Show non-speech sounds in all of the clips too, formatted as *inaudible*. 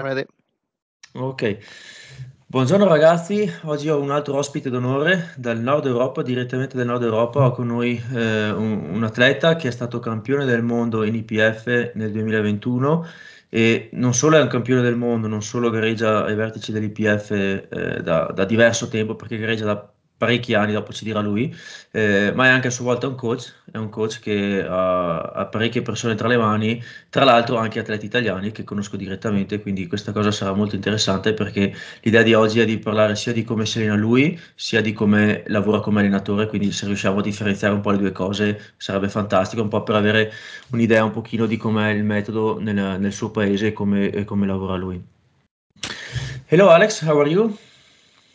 Ready. Ok. Buongiorno ragazzi, oggi ho un altro ospite d'onore dal nord Europa, direttamente dal nord Europa, ho con noi eh, un, un, atleta che è stato campione del mondo in IPF nel 2021 e non solo è un campione del mondo, non solo gareggia ai vertici dell'IPF eh, da, da diverso tempo, perché gareggia da parecchi anni, dopo ci dirà lui, eh, ma è anche a sua volta un coach, è un coach che ha, ha, parecchie persone tra le mani, tra l'altro anche atleti italiani che conosco direttamente, quindi questa cosa sarà molto interessante perché l'idea di oggi è di parlare sia di come si allena lui, sia di come lavora come allenatore, quindi se riusciamo a differenziare un po' le due cose sarebbe fantastico, un po' per avere un'idea un pochino di com'è il metodo nel, nel suo paese e come, e come lavora lui. Hello Alex, how are you?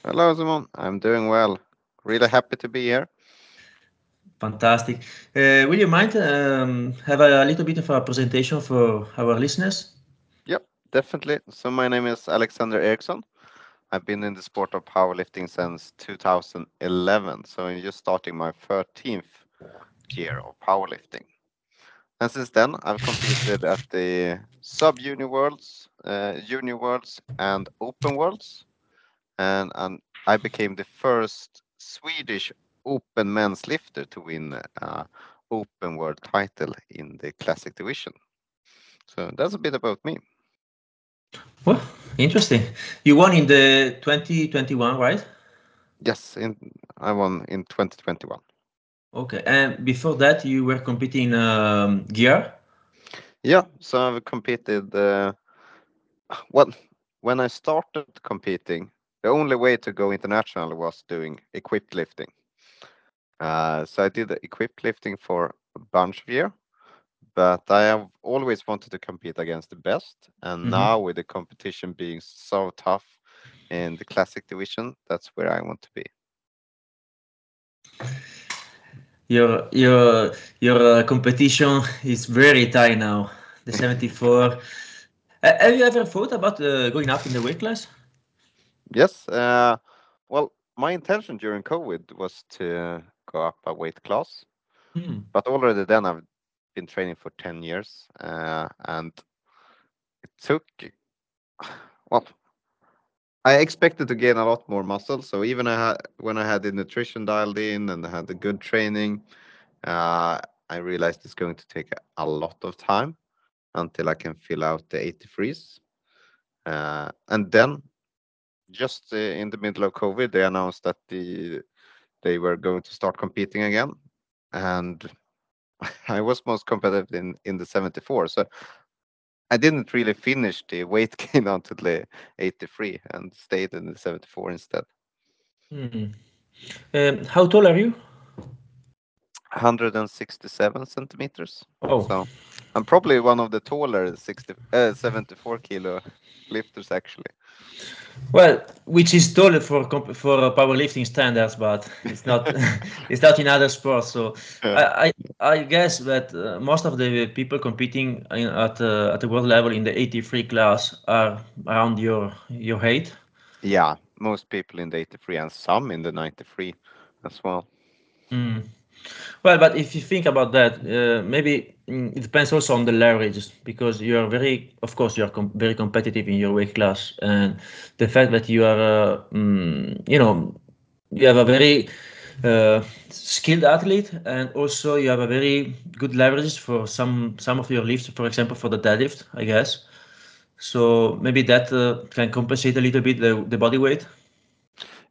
Hello Simon, I'm doing well. Really happy to be here. Fantastic. Uh, will you mind um, have a little bit of a presentation for our listeners? Yep, definitely. So my name is Alexander Eriksson. I've been in the sport of powerlifting since 2011. So I'm just starting my 13th year of powerlifting. And since then, I've competed at the sub junior worlds, uh, junior worlds, and open worlds. And, and I became the first Swedish open men's lifter to win uh, open world title in the classic division. So that's a bit about me. Well, interesting. You won in the 2021, right? Yes, in, I won in 2021. Okay, and before that, you were competing um, gear. Yeah, so I've competed. Uh, well, when I started competing, the only way to go international was doing equipped lifting. Uh, so I did equipped lifting for a bunch of years, but I have always wanted to compete against the best. And mm -hmm. now with the competition being so tough in the classic division, that's where I want to be. Your your your uh, competition is very tight now. The 74. *laughs* have you ever thought about uh, going up in the weight class? Yes. Uh, well, my intention during COVID was to go up a weight class, hmm. but already then I've been training for 10 years uh, and it took well i expected to gain a lot more muscle so even I had, when i had the nutrition dialed in and I had the good training uh, i realized it's going to take a lot of time until i can fill out the 83s uh, and then just uh, in the middle of covid they announced that the they were going to start competing again and *laughs* I was most competitive in in the 74. So I didn't really finish the weight *laughs* gain until the 83 and stayed in the 74 instead. Mm. Um, how tall are you? 167 centimeters. Oh. So I'm probably one of the taller 60, uh, 74 kilo lifters actually. Well, which is taller for for powerlifting standards, but it's not *laughs* it's not in other sports. So I, I, I guess that uh, most of the people competing in, at uh, at the world level in the 83 class are around your your height. Yeah, most people in the 83 and some in the 93 as well. Mm. Well, but if you think about that, uh, maybe it depends also on the leverage because you are very, of course, you are com very competitive in your weight class, and the fact that you are, uh, mm, you know, you have a very uh, skilled athlete, and also you have a very good leverage for some some of your lifts, for example, for the deadlift, I guess. So maybe that uh, can compensate a little bit the, the body weight.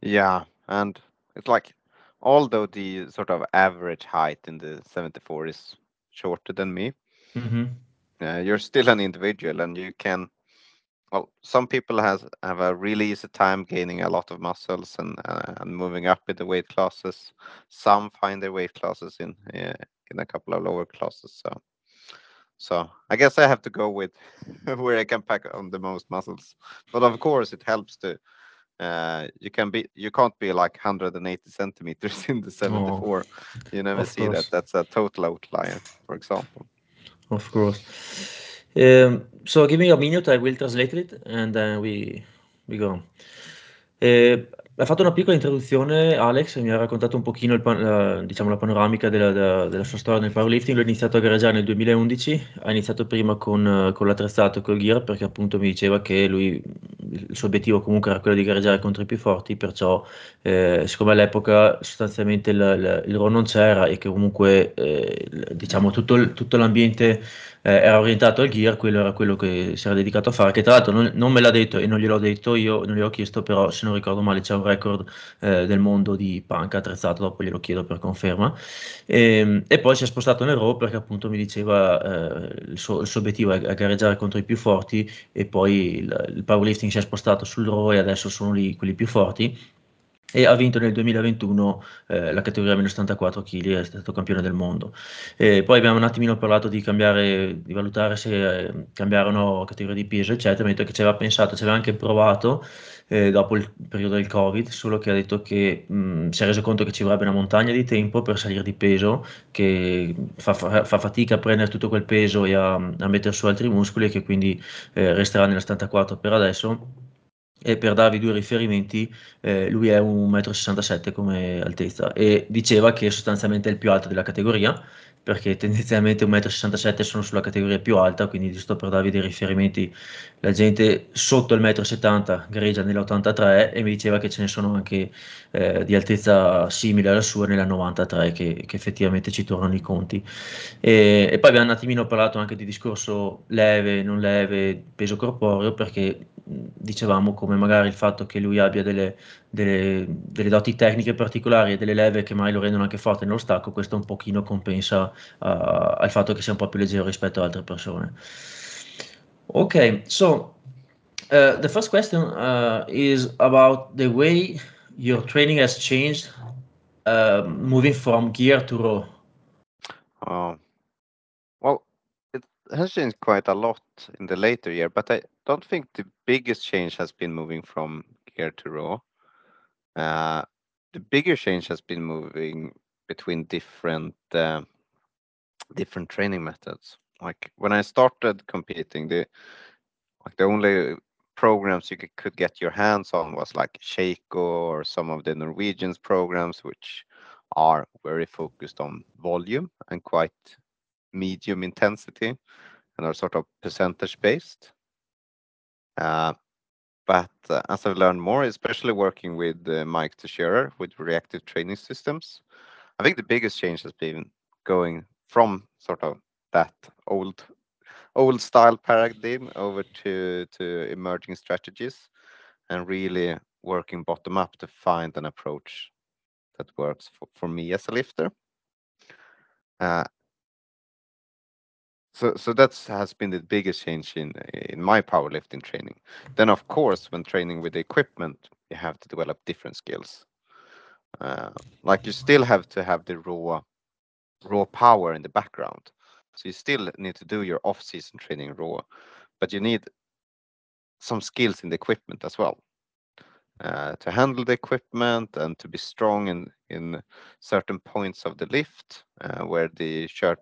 Yeah, and it's like although the sort of average height in the 74 is shorter than me, mm-hmm. uh, you're still an individual and you can well some people has have a really easy time gaining a lot of muscles and uh, and moving up in the weight classes. Some find their weight classes in uh, in a couple of lower classes so so i guess i have to go with *laughs* where i can pack on the most muscles. But of course it helps to uh, you can be you can't be like 180 centimeters *laughs* in the 74 oh, you never see course. that that's a total outlier for example. Of course. Um, so give me a minute. I will translate it and then we we go uh, Ha fatto una piccola introduzione Alex, mi ha raccontato un pochino il pan la diciamo la panoramica della della della sua storia nel powerlifting. Lui ha iniziato a gareggiare nel 2011, ha iniziato prima con con l'attrezzato e col gear, perché appunto mi diceva che lui il suo obiettivo comunque era quello di gareggiare contro i più forti, perciò, ehm, siccome all'epoca sostanzialmente il il il RAW non c'era e che comunque, ehm, diciamo tutto tutto l'ambiente, ehm, era orientato al gear, quello era quello che si era dedicato a fare, che tra l'altro non non me l'ha detto e non gliel'ho detto io, non gliel'ho chiesto, però se non ricordo male c'è un record, ehm, del mondo di panca attrezzato, dopo glielo chiedo per conferma. Ehm, e poi si è spostato nel RAW perché appunto mi diceva, ehm, il suo il suo obiettivo è è gareggiare contro i più forti e poi il il powerlifting si è spostato sul RAW e adesso sono lì quelli più forti e ha vinto nel 2021, ehm, la categoria meno 74 chili, è stato campione del mondo. E poi abbiamo un attimino parlato di cambiare di valutare se, ehm, cambiare o no categoria di peso, eccetera. Mi detto che ci aveva pensato, ci aveva anche provato, ehm, dopo il periodo del Covid, solo che ha detto che, mhmm, si è reso conto che ci vorrebbe una montagna di tempo per salir di peso, che fa fa fa fatica a prendere tutto quel peso e a a metter su altri muscoli e che quindi, ehm, resterà nella 74 per adesso. E per darvi 2 riferimenti, ehm, lui è 1,67 m come altezza e diceva che sostanzialmente è il più alto della categoria, perché tendenzialmente 1,67 m sono sulla categoria più alta, quindi giusto per darvi dei riferimenti, la gente sotto il 1,70 m gareggia nell'83 e mi diceva che ce ne sono anche, ehm, di altezza simile alla sua nella 93 che che effettivamente ci tornano i conti. Ehm, e poi abbiamo un attimino parlato anche di discorso leve, non leve, peso corporeo, perché, dicevamo come magari il fatto che lui abbia delle delle delle doti tecniche particolari e delle leve che magari lo rendono anche forte nello stacco, questo un pochino compensa, a al fatto che sia un po' più leggero rispetto ad altre persone. Okay, so, uh, the first question, uh, is about the way your training has changed, uh, moving from gear to raw. Oh. Well, it has changed quite a lot in the later year, but I don't think the biggest change has been moving from gear to raw. Uh, the bigger change has been moving between different uh, different training methods. Like when I started competing, the like the only programs you could, could get your hands on was like Sheiko or some of the Norwegians programs, which are very focused on volume and quite medium intensity and are sort of percentage based. Uh, but uh, as I've learned more, especially working with uh, Mike Tuchscherer with reactive training systems, I think the biggest change has been going from sort of that old old style paradigm over to to emerging strategies and really working bottom up to find an approach that works for, for me as a lifter. Uh, so so that's has been the biggest change in in my powerlifting training. Then of course, when training with the equipment, you have to develop different skills. Uh, like you still have to have the raw raw power in the background. So you still need to do your off-season training raw, but you need some skills in the equipment as well. Uh, to handle the equipment and to be strong in in certain points of the lift uh, where the shirt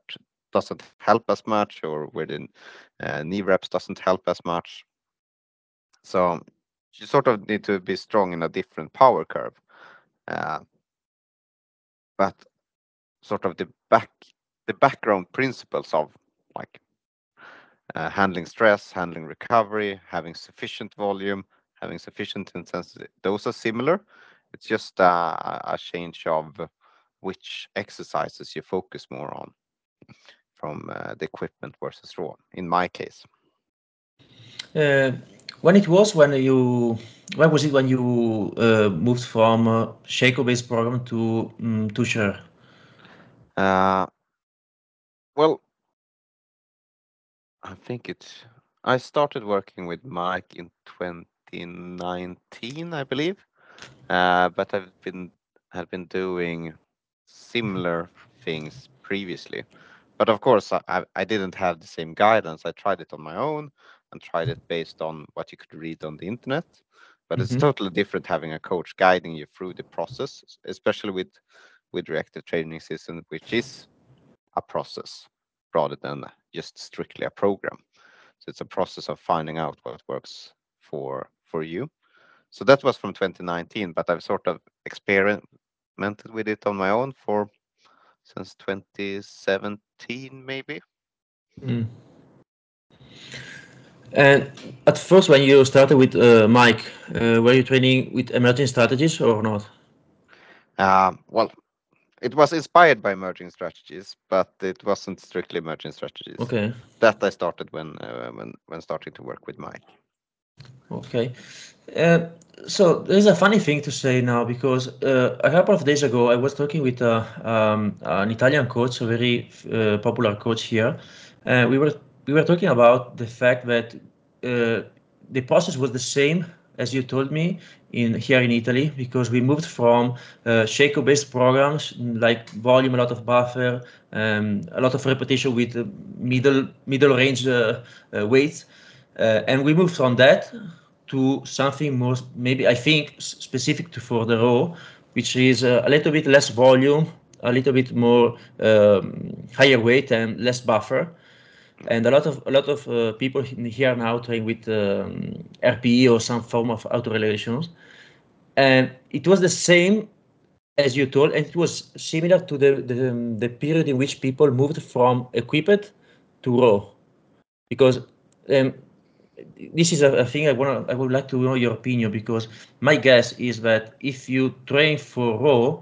doesn't help as much or where the uh, knee wraps doesn't help as much. So you sort of need to be strong in a different power curve. Uh, but sort of the back the background principles of like uh, handling stress, handling recovery, having sufficient volume, having sufficient intensity. Those are similar. It's just uh, a change of which exercises you focus more on from uh, the equipment versus raw. In my case, Uh, when it was when you when was it when you uh, moved from uh, Sheiko based program to um, to Share? uh, well, I think it's. I started working with Mike in 2019, I believe, uh, but I've been doing similar things previously. But of course, I, I didn't have the same guidance. I tried it on my own and tried it based on what you could read on the internet. But it's Mhm. totally different having a coach guiding you through the process, especially with with reactive training system, which is a process rather than just strictly a program. So it's a process of finding out what works for for you. so that was from 2019, but I've sort of experimented with it on my own for since 2017, maybe. Mm. And at first, when you started with uh, Mike, uh, were you training with emerging strategies or not? Uh, well, it was inspired by emerging strategies, but it wasn't strictly emerging strategies. Okay. That I started when uh, when when starting to work with Mike. Okay. Uh, so there's a funny thing to say now because uh, a couple of days ago I was talking with uh, um, an Italian coach, a very uh, popular coach here. Uh, we were we were talking about the fact that uh, the process was the same as you told me in here in Italy because we moved from uh, Sheiko-based programs like volume, a lot of buffer, um, a lot of repetition with middle middle range weights, and we moved from that to something more maybe I think specific to for the row, which is uh, a little bit less volume, a little bit more um, higher weight and less buffer. And a lot of a lot of uh, people here now train with um, RPE or some form of autoregulations, and it was the same as you told, and it was similar to the the, um, the period in which people moved from equipped to raw, because um, this is a, a thing I want I would like to know your opinion because my guess is that if you train for raw,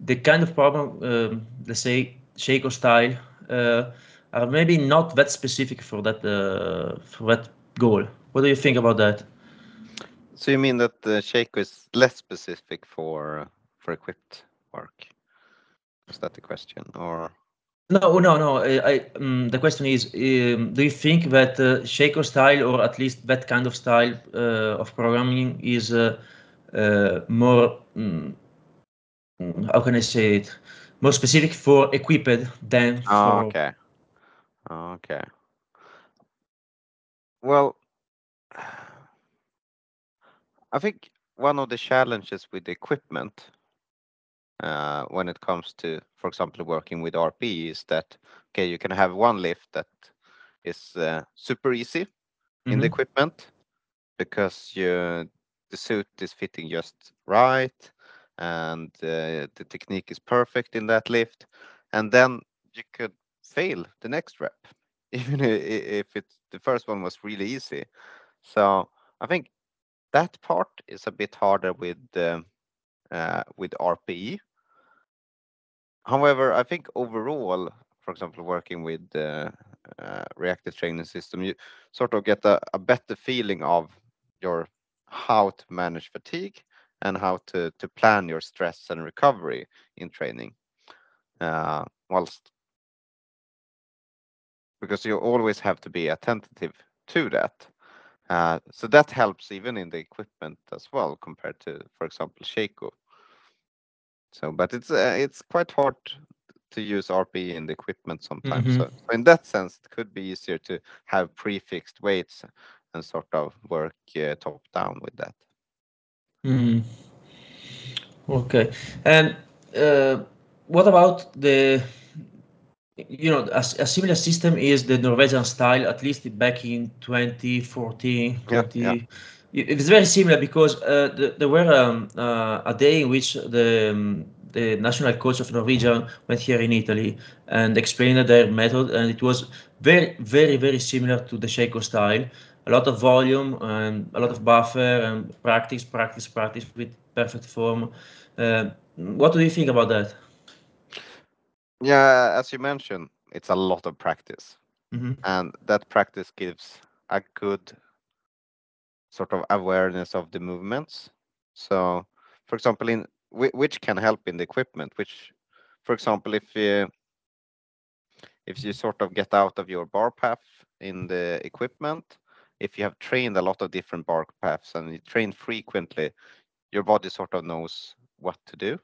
the kind of problem, um, let's say Sheiko style. Uh, are maybe not that specific for that uh, for that goal. What do you think about that? So you mean that the Sheiko is less specific for for equipped work? Is that the question, or? No, no, no. I, um, the question is: um, Do you think that uh, Sheiko style, or at least that kind of style uh, of programming, is uh, uh more? Um, how can I say it? More specific for equipped than oh, for. okay. Oh, okay. Well, *sighs* I think one of the challenges with the equipment when it comes to, for example, working with RP is that okay, you can have one lift that is uh, super easy mm-hmm. in the mm-hmm. equipment because you, the suit is fitting just right and uh, the technique is perfect in that lift, and then you could fail the next rep *laughs* even if it's the first one was really easy. So I think that part is a bit harder with uh, uh, Eh, with RPE. However, I think overall, for example, working with the uh, reactive training system, you sort of get a, better feeling of your how to manage fatigue and how to to plan your stress and recovery in training. Eh, whilst because you always have to be attentive to that. Uh, so that helps even in the equipment as well compared to, for example, Sheiko. So, but it's uh, it's quite hard to use RP in the equipment sometimes. Mm-hmm. So, in that sense, it could be easier to have prefixed weights and sort of work uh, top down with that. Mm. Okay, and uh, what about the you know, a, a, similar system is the Norwegian style, at least back in 2014, 20. Yeah, yeah. It's very similar because uh, the, there were um, uh, a day in which the um, the national coach of Norwegian went here in Italy and explained their method, and it was very, very, very similar to the Sheiko style. A lot of volume and a lot of buffer and practice, practice, practice with perfect form. Uh, what do you think about that? Yeah, as you mentioned, it's a lot of practice. Mm-hmm. And that practice gives a good sort of awareness of the movements. So, for example, in which can help in the equipment, which, for example, if you if you sort of get out of your bar path in the equipment, if you have trained a lot of different bar paths and you train frequently, your body sort of knows what to do.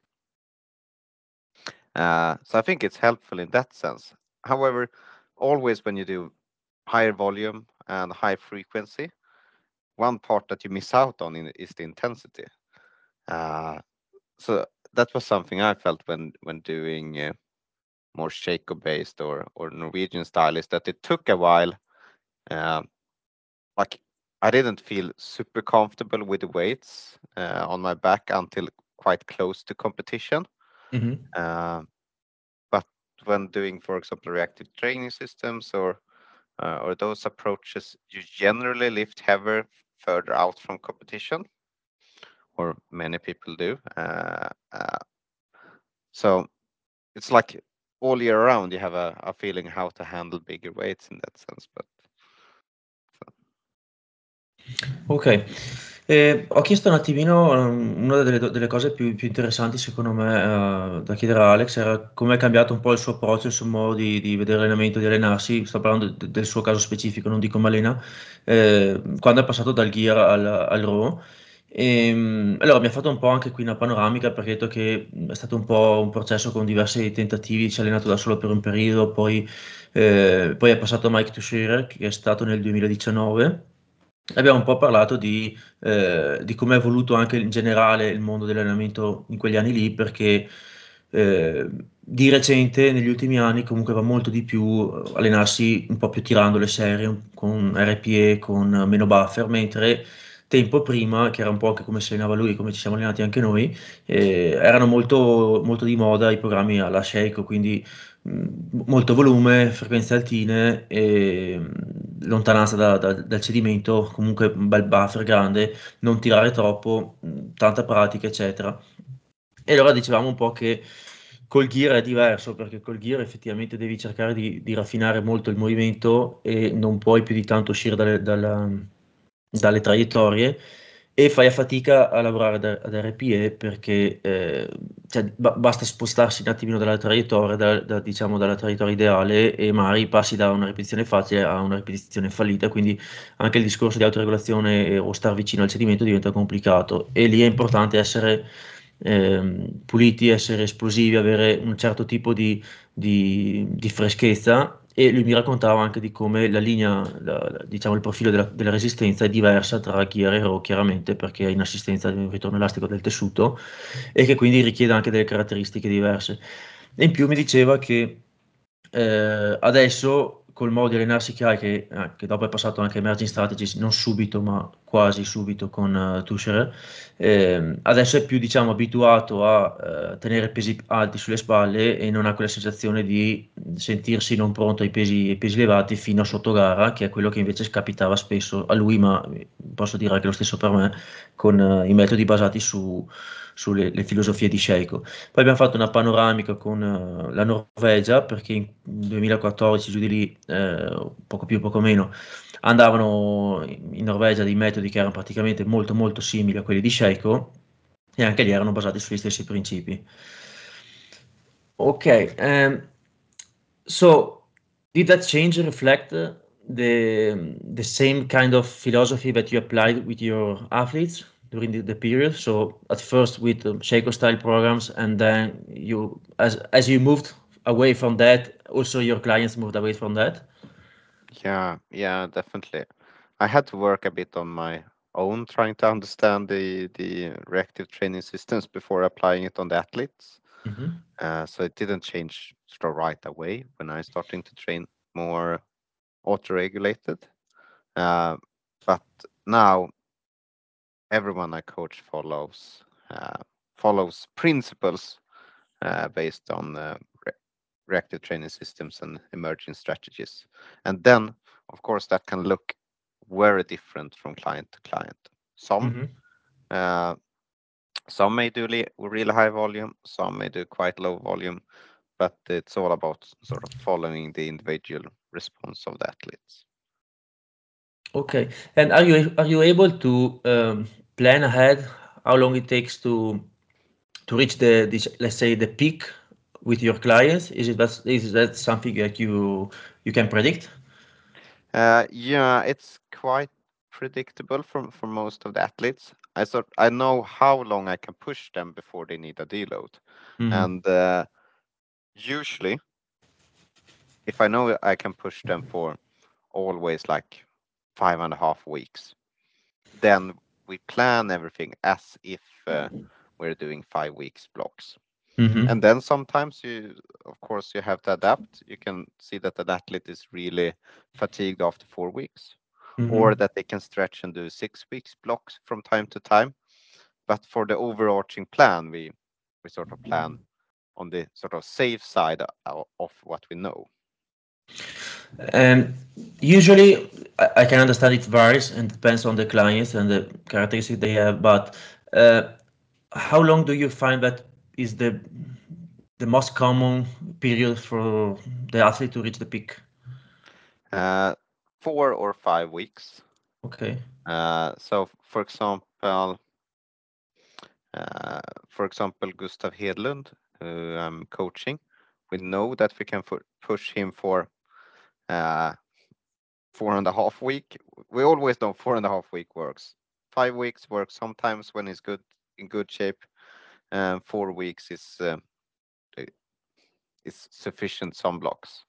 Uh, so I think it's helpful in that sense. However, always when you do higher volume and high frequency, one part that you miss out on is the intensity. Uh, so that was something I felt when doing uh, more Sheiko based or or Norwegian style is that it took a while, like I didn't feel super comfortable with the weights on my back until quite close to competition. Mm-hmm. Uh, but when doing, for example, reactive training systems or uh, or those approaches, you generally lift heavier further out from competition, or many people do. Uh, uh, so it's like all year round you have a, a feeling how to handle bigger weights in that sense. But Ok, e ho chiesto un attimino, um, una delle, delle cose più, più interessanti secondo me uh, da chiedere a Alex era come è cambiato un po' il suo approccio, il suo modo di, di vedere l'allenamento, di allenarsi, sto parlando de- del suo caso specifico, non dico Malena, eh, quando è passato dal gear al, al raw. E, mm, allora mi ha fatto un po' anche qui una panoramica perché ha detto che è stato un po' un processo con diversi tentativi, si è allenato da solo per un periodo, poi, eh, poi è passato a Mike Tushire che è stato nel 2019 Abbiamo un po' parlato di, eh, di come è evoluto anche in generale il mondo dell'allenamento in quegli anni lì, perché eh, di recente, negli ultimi anni, comunque va molto di più eh, allenarsi un po' più tirando le serie, con RPE, con meno buffer, mentre tempo prima, che era un po' anche come si allenava lui, come ci siamo allenati anche noi, eh, erano molto, molto di moda i programmi alla Sheiko, quindi molto volume, frequenze altine e mh, lontananza da- da- dal cedimento, comunque un bel buffer grande, non tirare troppo, tanta pratica, eccetera. E allora dicevamo un po' che col gear è diverso, perché col gear effettivamente devi cercare di, di raffinare molto il movimento e non puoi più di tanto uscire dalle, dalla- dalle traiettorie e fai a fatica a lavorare ad, ad RPE perché eh, cioè, ba- basta spostarsi un attimino dalla traiettoria, da- da- diciamo dalla traiettoria ideale e magari passi da una ripetizione facile a una ripetizione fallita, quindi anche il discorso di autoregolazione eh, o star vicino al cedimento diventa complicato. E lì è importante essere ehm, puliti, essere esplosivi, avere un certo tipo di, di- di freschezza e lui mi raccontava anche di come la linea, la- la- diciamo il profilo della, della resistenza è diversa tra Gear e Raw chiaramente perché è in assistenza di un ritorno elastico del tessuto e che quindi richiede anche delle caratteristiche diverse. E in più mi diceva che eh, adesso col modo di allenarsi che hai, che, eh, che dopo è passato anche Emerging Strategies, non subito ma quasi subito con uh, Tusher, ehm, adesso è più diciamo abituato a eh, tenere pesi alti sulle spalle e non ha quella sensazione di sentirsi non pronto ai pesi, ai pesi elevati fino a sotto gara, che è quello che invece capitava spesso a lui, ma posso dire anche lo stesso per me, con eh, i metodi basati su, sulle le filosofie di Sheiko. Poi abbiamo fatto una panoramica con eh, la Norvegia, perché in 2014, giù di lì, eh, poco più, poco meno, andavano in Norvegia dei metodi che erano praticamente molto molto simili a quelli di Sheiko e anche lì erano basati sugli stessi principi. Ok, um, so did that change reflect the the same kind of philosophy that you applied with your athletes during the, the period? So at first with um, Sheiko style programs, and then you as as you moved away from that, also your clients moved away from that. yeah, yeah, definitely. I had to work a bit on my own trying to understand the the reactive training systems before applying it on the athletes. Mhm. Uh, so it didn't change sort of right away when I starting to train more auto-regulated. Uh, but now everyone I coach follows uh, follows principles uh, based on uh, re- reactive training systems and emerging strategies, and then of course that can look very different from client to client. Some Mhm. uh, some may do really high volume, some may do quite low volume, but it's all about sort of following the individual response of the athletes. Okay. And are you are you able to um, plan ahead how long it takes to to reach the this, let's say the peak with your clients? Is it that is that something that you you can predict? Uh, yeah, it's quite predictable for for most of the athletes. I sort I know how long I can push them before they need a deload, and uh, usually, if I know I can push them for always like five and a half weeks, then we plan everything as if uh, we're doing five weeks blocks. Mhm. And then sometimes you, of course, you have to adapt. You can see that an athlete is really fatigued after four weeks. or Mhm. that they can stretch and do six weeks blocks from time to time. But for the overarching plan, we we sort of plan on the sort of safe side of what we know. And usually, I, I can understand it varies and depends on the clients and the characteristics they have. But uh, how long do you find that is the the most common period for the athlete to reach the peak? Uh, four or five weeks. Okay. Uh, so, for example, uh, for example, Gustav Hedlund, who I'm coaching, we know that we can push him for uh, four and a half week. We always know four and a half week works. Five weeks works sometimes when it's good in good shape. And four weeks is uh, is sufficient some blocks.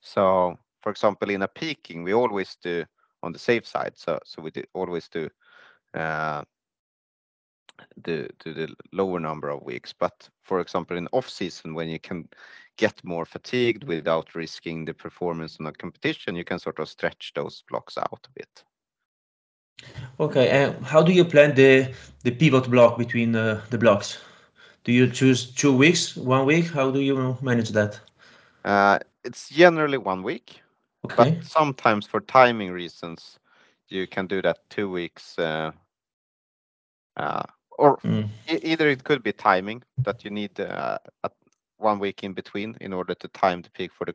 So, for example, in a peaking, we always do on the safe side. So, so we do always do uh, the to the lower number of weeks. But for example, in off season, when you can get more fatigued without risking the performance in a competition, you can sort of stretch those blocks out a bit. Okay. And how do you plan the the pivot block between uh, the blocks? Do you choose two weeks, one week? How do you manage that? Uh, it's generally one week, Okay. but sometimes for timing reasons, you can do that two weeks. Uh, uh, or Mm. either it could be timing that you need uh, a, one week in between in order to time the peak for the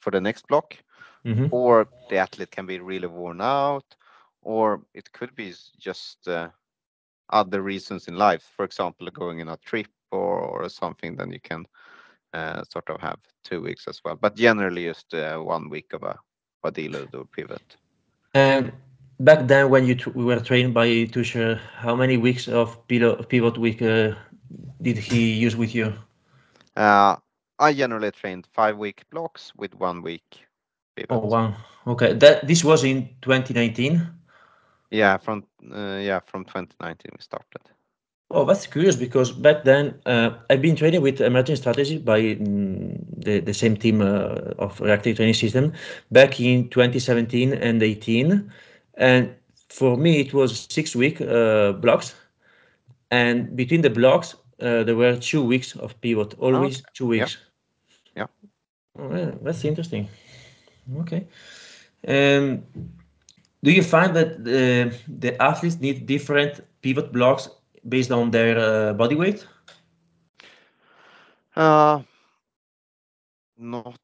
for the next block, hmm or the athlete can be really worn out, or it could be just uh, other reasons in life. For example, going on a trip or, or something, then you can uh, sort of have two weeks as well. But generally, just uh, one week of a, a deload or pivot. And back then, when you t- were trained by Tuchscherer, how many weeks of pivot, pivot week uh, did he use with you? Uh, I generally trained five week blocks with one week Oh, pivot. wow. Okay. That this was in 2019. Yeah, from uh, yeah from 2019 we started. Oh, that's curious because back then uh, I've been training with emerging strategy by mm, the, the same team uh, of reactive training system back in 2017 and 18. And for me, it was six week uh, blocks. And between the blocks, there were two weeks of pivot, Okay. always two weeks. Yeah. Oh, yeah, that's interesting. Okay. Um, do you find that uh, the athletes need different pivot blocks based on their uh, body weight? Uh, not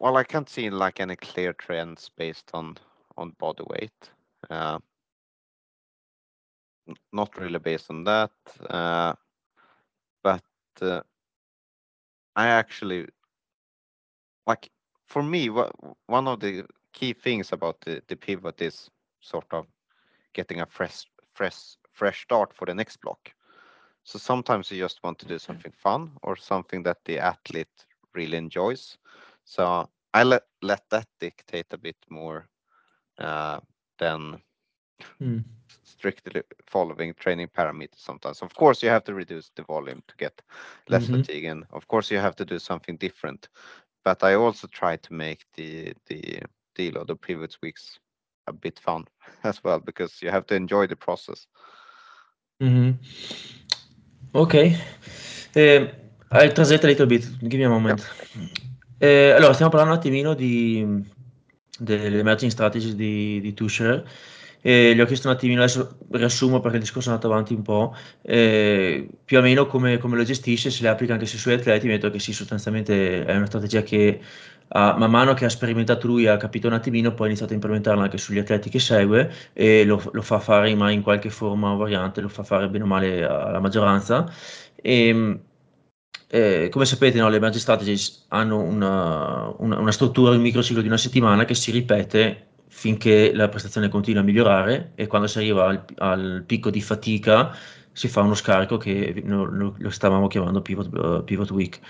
well. I can't see like any clear trends based on on body weight. Uh, not really based on that. Uh, uh, I actually like for me what one of the key things about the, the pivot is sort of getting a fresh fresh fresh start for the next block. So sometimes you just want to do something fun or something that the athlete really enjoys. So I let let that dictate a bit more uh, than Hmm. Strictly following training parameters sometimes. Of course, you have to reduce the volume to get less Mhm. fatigue, and of course, you have to do something different. But I also try to make the the deload of previous weeks a bit fun *laughs* as well because you have to enjoy the process. Mhm. Ok. Eh, I'll translate a little bit. Give me a Yeah. moment. Eh, allora, stiamo parlando un attimino di, delle emerging strategies di, di Tuchscherer. E gli ho chiesto un attimino, adesso riassumo perché il discorso è andato avanti un po', eh, più o meno come, come lo gestisce, se le applica anche sui suoi atleti, mi ha detto che sì, sostanzialmente è una strategia che ha, man mano che ha sperimentato lui, ha capito un attimino, poi ha iniziato a implementarla anche sugli atleti che segue e lo, lo fa fare ma in qualche forma o variante, lo fa fare bene o male alla maggioranza. E, eh, come sapete, no, le emerging strategies hanno una, una, una struttura, un microciclo di una settimana che si ripete finché la prestazione continua a migliorare e quando si arriva al, al picco di fatica si fa uno scarico che lo, stavamo chiamando pivot, uh, pivot week.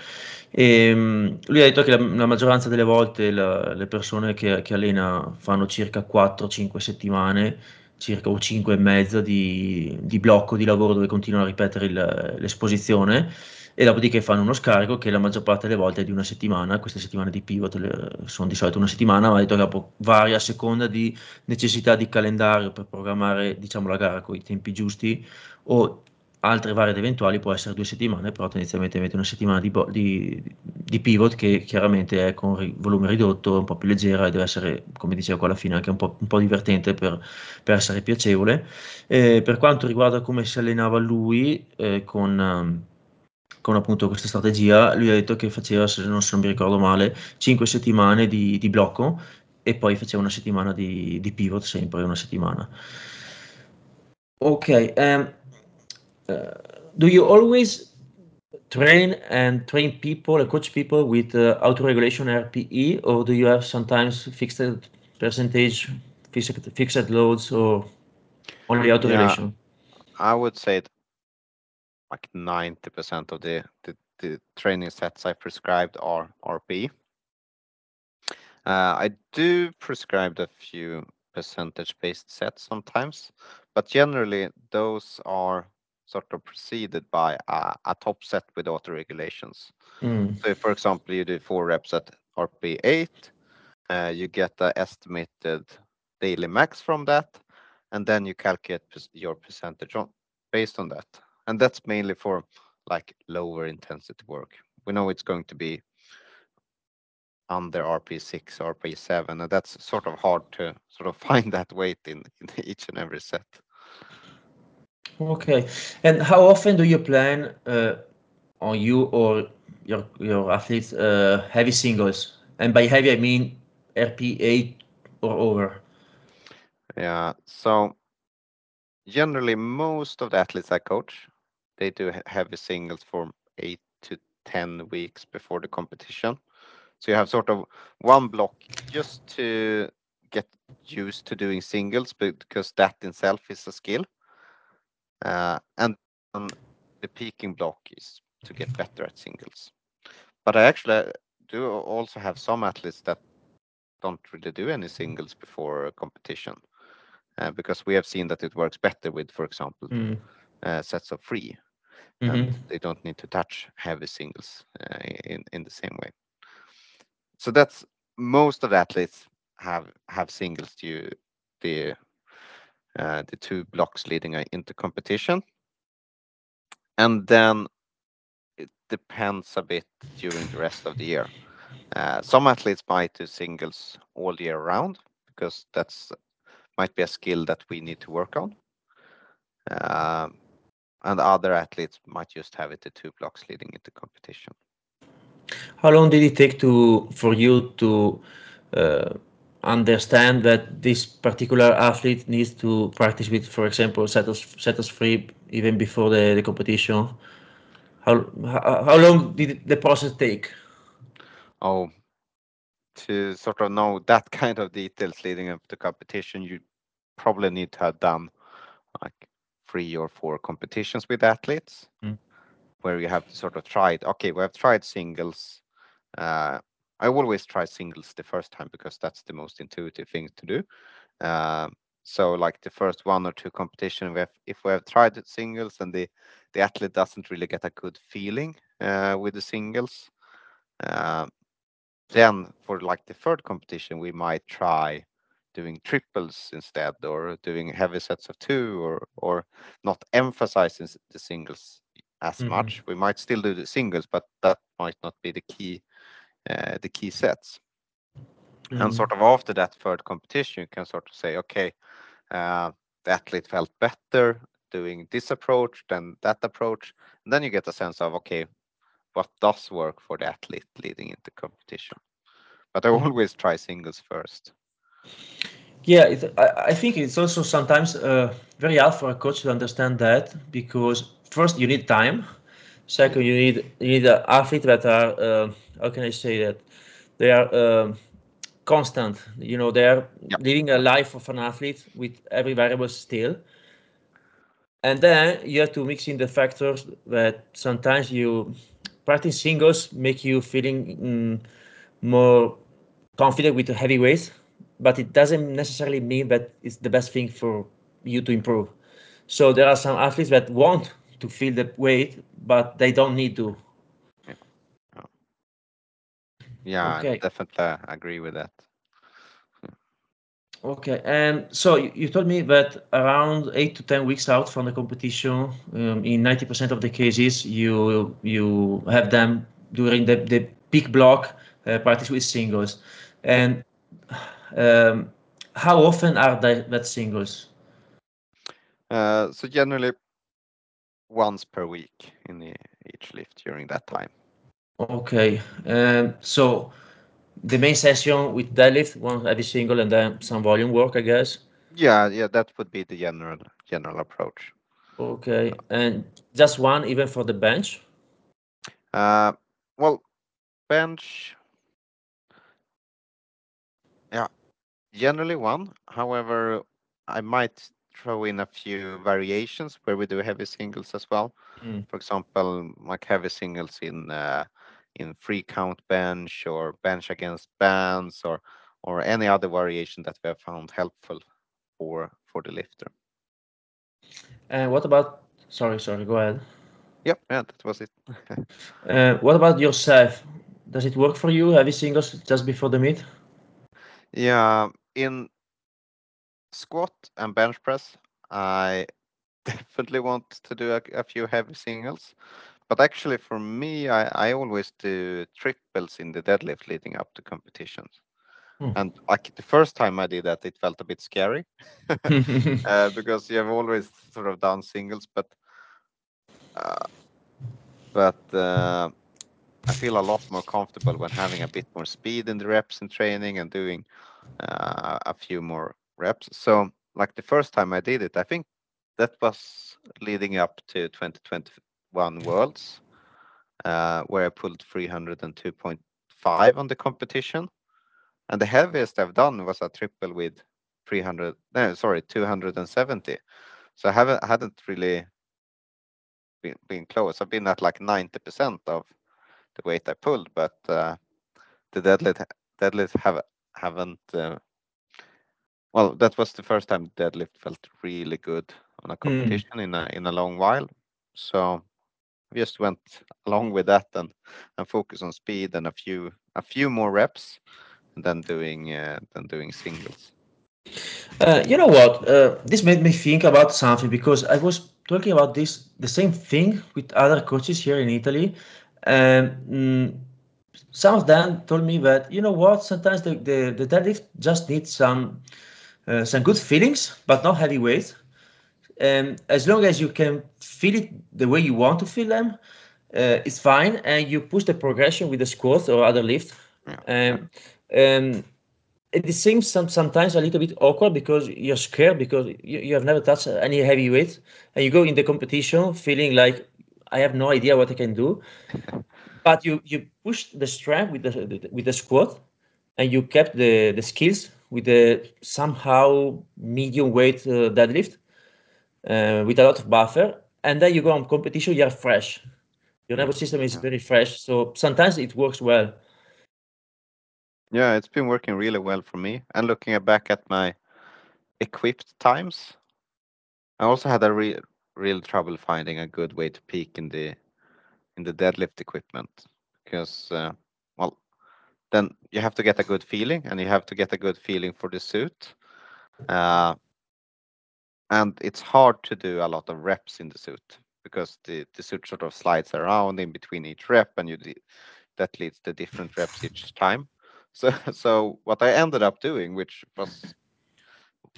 E, um, lui ha detto che la, la maggioranza delle volte la- le persone che, che allena fanno circa 4-5 settimane circa o 5 e mezza di, di blocco di lavoro dove continuano a ripetere il- l'esposizione e dopodiché fanno uno scarico che la maggior parte delle volte è di una settimana, queste settimane di pivot le, sono di solito una settimana, ma detto dopo varia a seconda di necessità di calendario per programmare diciamo, la gara con i tempi giusti o altre varie ed eventuali può essere due settimane, però tendenzialmente mette una settimana di, di, di, pivot che chiaramente è con volume ridotto, un po' più leggera e deve essere, come dicevo alla fine, anche un po', un po divertente per, per, essere piacevole. Eh, per quanto riguarda come si allenava lui eh, con con appunto questa strategia, lui ha detto che faceva, se non, se non mi ricordo male, 5 settimane di, di, blocco e poi faceva una settimana di, di pivot, sempre una settimana. Ok, um, uh, do you always train and train people and coach people with uh, auto-regulation RPE or do you have sometimes fixed percentage, fixed, fixed loads or only auto-regulation? Yeah, I would say like 90% of the, the, the, training sets I prescribed are RP. Uh, I do prescribe a few percentage based sets sometimes, but generally those are sort of preceded by a, a top set with auto regulations. Mm. So, if, for example, you do four reps at RP 8, uh, you get the estimated daily max from that, and then you calculate your percentage on based on that and that's mainly for like lower intensity work. We know it's going to be under RP6, RP7, and that's sort of hard to sort of *laughs* find that weight in, in each and every set. Okay, and how often do you plan uh, on you or your your athletes uh, heavy singles? And by heavy, I mean RP8 or over. Yeah, so generally most of the athletes I coach they do heavy singles for eight to 10 weeks before the competition. So you have sort of one block just to get used to doing singles because that in itself is a skill. Uh, and the peaking block is to get better at singles. But I actually do also have some athletes that don't really do any singles before a competition uh, because we have seen that it works better with, for example, mm. uh, sets of three mm-hmm. and they don't need to touch heavy singles uh, in in the same way. So that's most of the athletes have have singles to the uh, the two blocks leading into competition, and then it depends a bit during the rest of the year. Uh, some athletes might do singles all year round because that's might be a skill that we need to work on. Um, and other athletes might just have it the two blocks leading into competition. How long did it take to for you to uh, understand that this particular athlete needs to practice with, for example, settles settles free even before the, the competition? How, how how long did the process take? Oh, to sort of know that *laughs* kind of details leading up to competition, you probably need to have done like three or four competitions with athletes mm. where you have sort of tried okay we have tried singles. Uh, i always try singles the first time because that's the most intuitive thing to do. Uh, so like the first one or two competition we have, if we have tried singles and the the athlete doesn't really get a good feeling uh, with the singles uh, then for like the third competition we might try doing triples instead or doing heavy sets of two or or not emphasizing the singles as mm-hmm. much we might still do the singles but that might not be the key uh, the key sets mm-hmm. and sort of after that third competition you can sort of say okay uh, the athlete felt better doing this approach than that approach and then you get a sense of okay what does work for the athlete leading into competition but i mm-hmm. always try singles first yeah, it, I, I, think it's also sometimes uh, very hard for a coach to understand that because first you need time, second you need you need an athlete that are uh, how can I say that they are um, constant. You know, they are yep. living a life of an athlete with every variable still. And then you have to mix in the factors that sometimes you practice singles make you feeling mm, more confident with the heavyweights but it doesn't necessarily mean that it's the best thing for you to improve. So there are some athletes that want to feel the weight, but they don't need to. Yeah, yeah, yeah I definitely agree with that. Okay, and so you, you told me that around eight to ten weeks out from the competition, um, in ninety percent of the cases, you you have them during the, the peak block uh, practice with singles, and um, how often are they that singles? Uh, so generally once per week in the, each lift during that time. Okay, um, so the main session with deadlift, one heavy single, and then some volume work, I guess. Yeah, yeah, that would be the general general approach. Okay, and just one even for the bench. Uh, well, bench, generally one. However, I might throw in a few variations where we do heavy singles as well. Mm. For example, like heavy singles in uh, in three count bench or bench against bands or or any other variation that we have found helpful for for the lifter. And what about? Sorry, sorry. Go ahead. Yep, yeah, that was it. *laughs* Uh, what about yourself? Does it work for you? Heavy singles just before the meet? Yeah, in squat and bench press, I *laughs* definitely want to do a, a few heavy singles. But actually, for me, I, I always do triples in the deadlift leading up to competitions. Hmm. And like the first time I did that, it felt a bit scary *laughs* uh, *laughs* because you have always sort of done singles, but uh, but uh, I feel a lot more comfortable when having a bit more speed in the reps in training and doing a few more reps. So, like the first time I did it, I think that was leading up to 2021 Worlds, uh, where I pulled 302.5 on the competition. And the heaviest I've done was a triple with 300, no, sorry, 270. So I haven't hadn't really been, been close. I've been at like 90% of the weight I pulled, but uh, the deadlift deadlift have haven't. Uh, well, that was the first time deadlift felt really good on a Hmm. competition in a in a long while. So we just went along with that and and focus on speed and a few a few more reps, and then doing uh, then doing singles. Uh, you know what? Uh, this made me think about something because I was talking about this the same thing with other coaches here in Italy, and mm, some of them told me that you know what? Sometimes the the, the deadlift just needs some uh, some good feelings, but not heavy weight. And as long as you can feel it the way you want to feel them, uh, it's fine. And you push the progression with the squat or other lift. Yeah, Um, um, it seems some, sometimes a little bit awkward because you're scared because you, you have never touched any heavy weight and you go in the competition feeling like I have no idea what I can do. But you you push the strength with the with the squat and you kept the the skills with the somehow medium weight uh, deadlift uh, with a lot of buffer, and then you go on competition, you're fresh. Your nervous system is yeah. very fresh, so sometimes it works well. Yeah, it's been working really well for me. And looking back at my equipped times, I also had a real real trouble finding a good way to peak in the in the deadlift equipment because uh, well then you have to get a good feeling and you have to get a good feeling for the suit uh, and it's hard to do a lot of reps in the suit because the, the suit sort of slides around in between each rep and you that leads to different reps each time. So *laughs* so what i ended up doing which was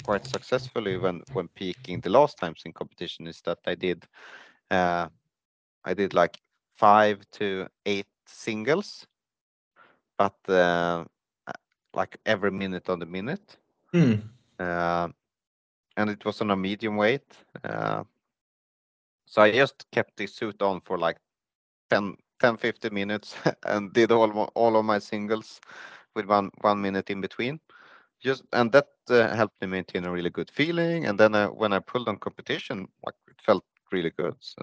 quite successfully when when peaking the last times in competition is that i did uh, i did like five to eight singles but uh, like every minute on the minute Hmm. uh, and it was on a medium weight uh, so i just kept the suit on for like 10 10 15 minutes *laughs* and did all all of my singles with one one minute in between just and that uh, helped me maintain a really good feeling and then uh, when i pulled on competition like it felt really good so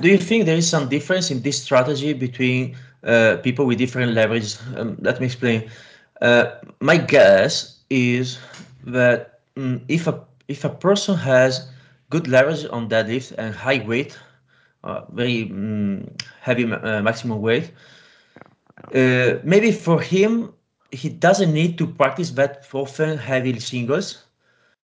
do you think there is some difference in this strategy between uh, people with different leverages? Um, let me explain. Uh, my guess is that mm, if a if a person has good leverage on deadlift and high weight, uh, very um, heavy uh, maximum weight. Uh, maybe for him, he doesn't need to practice that often heavy singles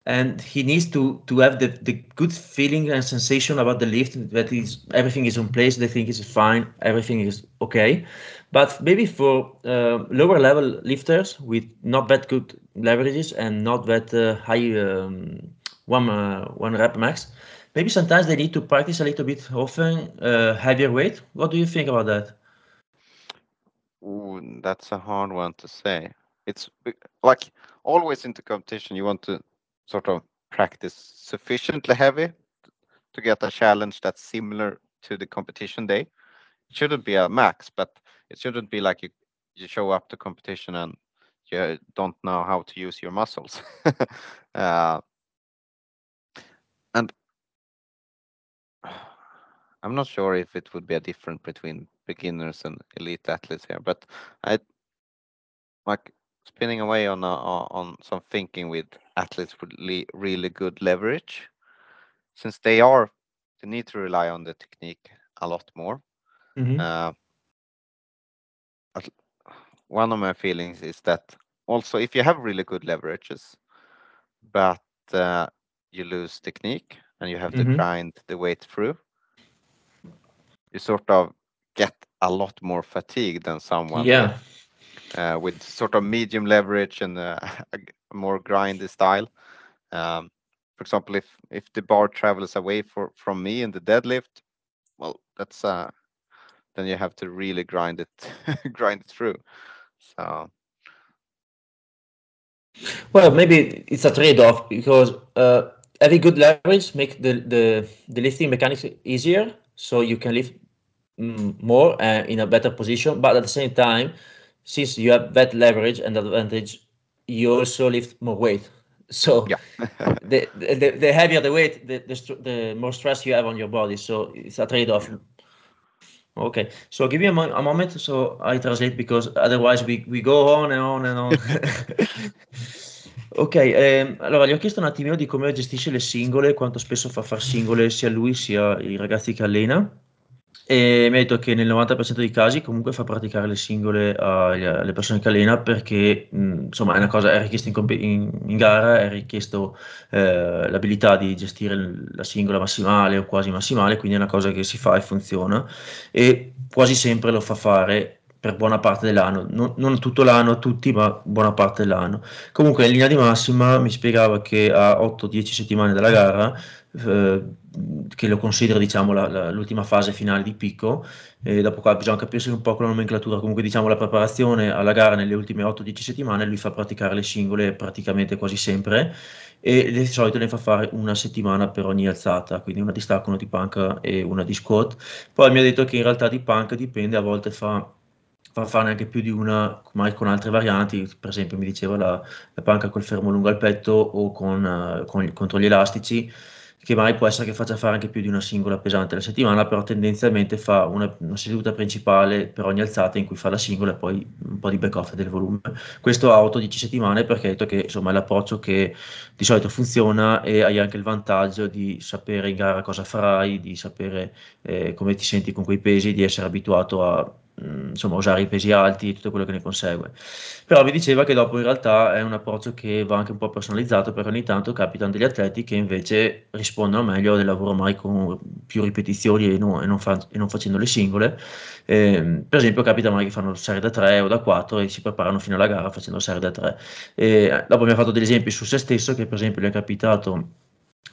and he needs to to have the, the good feeling and sensation about the lift that is everything is in place they think is fine everything is okay. But maybe for uh, lower level lifters with not that good leverages and not that uh, high um, one uh, one rep max maybe sometimes they need to practice a little bit often uh, heavier weight. What do you think about that? Ooh, that's a hard one to say. It's like always into competition, you want to sort of practice sufficiently heavy to get a challenge that's similar to the competition day. It shouldn't be a max, but it shouldn't be like you you show up to competition and you don't know how to use your muscles. *laughs* uh, and I'm not sure if it would be a difference between beginners and elite athletes here, but I like spinning away on a, on some thinking with athletes with really good leverage, since they are they need to rely on the technique a lot more. Mm-hmm. Uh, one of my feelings is that also if you have really good leverages, but uh, you lose technique and you have mm-hmm. to grind the weight through, you sort of get a lot more fatigue than someone yeah. With uh, sort of medium leverage and uh, *laughs* a more grindy style. Um, for example, if the bar travels away from me in the deadlift, well, that's uh, then you have to really grind it *laughs* grind it through. So. Well, maybe it's a trade-off because having good leverage make the, lifting mechanics easier, so you can lift mm, more in a better position. But at the same time, since you have that leverage and advantage, you also lift more weight. *laughs* So yeah. *laughs* the, the, the heavier the weight, the, the, the more stress you have on your body. So it's a trade-off. Okay, so give me a, mo a, moment so I translate because otherwise we, we go on and on and on. *laughs* ok, ehm, allora gli ho chiesto un attimino di come gestisce le singole, quanto spesso fa far singole sia lui sia i ragazzi che allena e mi ha detto che nel 90% dei casi comunque fa praticare le singole alle persone che allena perché mh, insomma è una cosa, è richiesto in, in, in gara, è richiesto eh, l'abilità di gestire la singola massimale o quasi massimale, quindi è una cosa che si fa e funziona e quasi sempre lo fa fare per buona parte dell'anno, non, non, tutto l'anno, tutti, ma buona parte dell'anno. Comunque in linea di massima mi spiegava che a 8-10 settimane dalla gara eh, che lo considero diciamo la, la, l'ultima fase finale di picco. E dopo qua bisogna capirsi un po' con la nomenclatura. Comunque diciamo la preparazione alla gara nelle ultime 8-10 settimane lui fa praticare le singole praticamente quasi sempre e di solito ne fa fare una settimana per ogni alzata. Quindi una di stacco, una di panca e una di squat poi mi ha detto che in realtà di panca dipende a volte fa fa farne anche più di una mai con altre varianti, per esempio mi diceva la, la panca col fermo lungo al petto o con, uh, con, contro gli elastici, che mai può essere che faccia fare anche più di una singola pesante alla settimana, però tendenzialmente fa una, una seduta principale per ogni alzata in cui fa la singola e poi un po' di back off del volume. Questo a 8-10 settimane perché ha detto che insomma è l'approccio che di solito funziona e hai anche il vantaggio di sapere in gara cosa farai, di sapere eh, come ti senti con quei pesi, di essere abituato a insomma usare i pesi alti e tutto quello che ne consegue. Però mi diceva che dopo in realtà è un approccio che va anche un po' personalizzato perché ogni tanto capitano degli atleti che invece rispondono meglio del lavoro mai con più ripetizioni e non, e non, fa, e non facendo le singole. Eh, per esempio capita mai che fanno serie da 3 o da 4 e si preparano fino alla gara facendo serie da 3 e dopo mi ha fatto degli esempi su se stesso che per esempio gli è capitato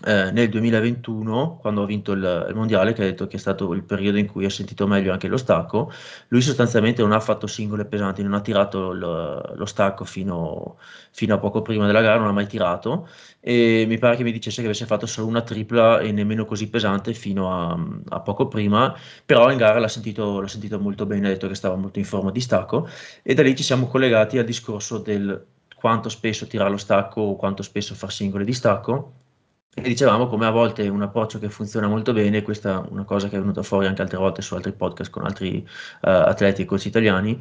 eh, nel 2021, quando ha vinto il, il, mondiale, che ha detto che è stato il periodo in cui ha sentito meglio anche lo stacco, lui sostanzialmente non ha fatto singole pesanti, non ha tirato lo, lo stacco fino, fino, a poco prima della gara, non ha mai tirato e mi pare che mi dicesse che avesse fatto solo una tripla e nemmeno così pesante fino a, a poco prima, però in gara l'ha sentito, l'ha sentito molto bene, ha detto che stava molto in forma di stacco e da lì ci siamo collegati al discorso del quanto spesso tirare lo stacco o quanto spesso far singole di stacco E dicevamo come a volte un approccio che funziona molto bene, questa è una cosa che è venuta fuori anche altre volte su altri podcast con altri uh, atleti e coach italiani,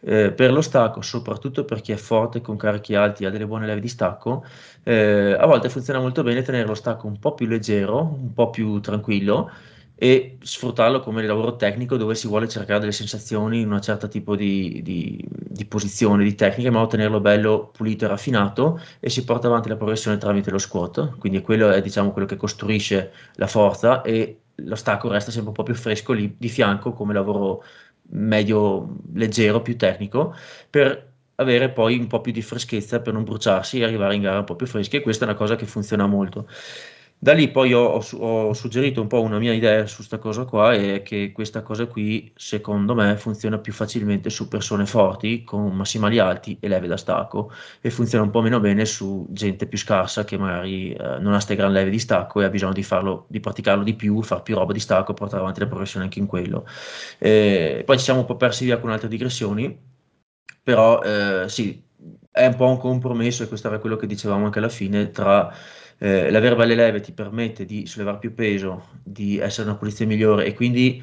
eh, per lo stacco, soprattutto per chi è forte con carichi alti e ha delle buone leve di stacco, eh, a volte funziona molto bene tenere lo stacco un po' più leggero, un po' più tranquillo e sfruttarlo come lavoro tecnico dove si vuole cercare delle sensazioni in un certo tipo di, di, di posizione, di tecnica, in modo da tenerlo bello pulito e raffinato e si porta avanti la progressione tramite lo squat, quindi quello è diciamo quello che costruisce la forza e lo stacco resta sempre un po' più fresco lì di fianco come lavoro medio leggero, più tecnico, per avere poi un po' più di freschezza per non bruciarsi e arrivare in gara un po' più freschi e questa è una cosa che funziona molto. Da lì poi ho, ho, suggerito un po' una mia idea su questa cosa qua e che questa cosa qui secondo me funziona più facilmente su persone forti con massimali alti e leve da stacco e funziona un po' meno bene su gente più scarsa che magari eh, non ha queste gran leve di stacco e ha bisogno di farlo, di praticarlo di più, fare più roba di stacco, portare avanti la progressione anche in quello. E poi ci siamo un po' persi via con altre digressioni, però eh, sì, è un po' un compromesso e questo era quello che dicevamo anche alla fine tra eh, l'avere belle leve ti permette di sollevare più peso, di essere in una posizione migliore e quindi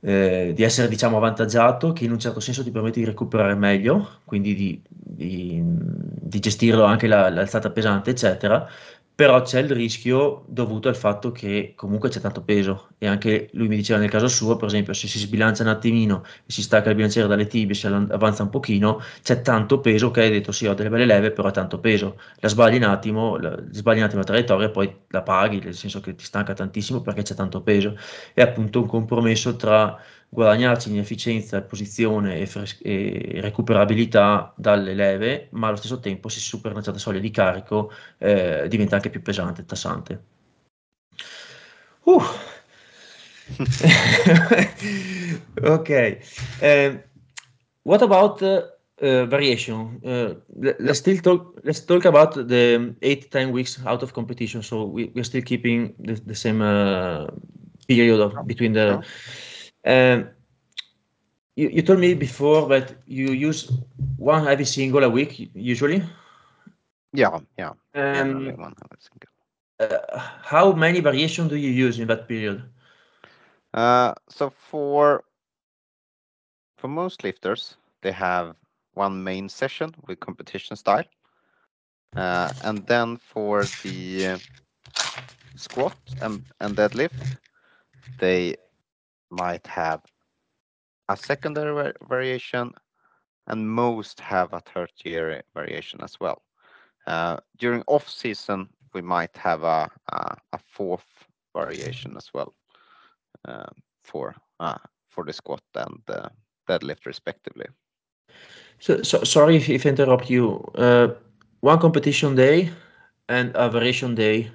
eh, di essere diciamo avvantaggiato, che in un certo senso ti permette di recuperare meglio, quindi di, di, di gestirlo anche la, l'alzata pesante, eccetera però c'è il rischio dovuto al fatto che comunque c'è tanto peso e anche lui mi diceva nel caso suo, per esempio, se si sbilancia un attimino e si stacca il bilanciere dalle tibie, si avanza un pochino, c'è tanto peso che hai detto sì, ho delle belle leve, però è tanto peso. La sbagli un attimo, la, sbagli un attimo la traiettoria e poi la paghi, nel senso che ti stanca tantissimo perché c'è tanto peso. È appunto un compromesso tra guadagnarci in efficienza, posizione e, fres- e, recuperabilità dalle leve, ma allo stesso tempo si supera una certa soglia di carico eh, diventa anche più pesante, tassante. Uh. *laughs* ok. Uh, what about uh, variation? let's yep. still talk. Let's talk about the eight ten weeks out of competition. So we, we're still keeping the, the same period of between the. Um, you, you told me before that you use one heavy single a week usually. Yeah, yeah. Um, one heavy single. Uh, how many variations do you use in that period? Uh, so for for most lifters, they have one main session with competition style, uh, and then for the squat and, and deadlift, they might have a secondary variation, and most have a tertiary variation as well. Uh, during off season, we might have a, a, a fourth variation as well uh, for uh, for the squat and the deadlift respectively. So, so sorry if, if I interrupt you. Uh, one competition day and a variation day.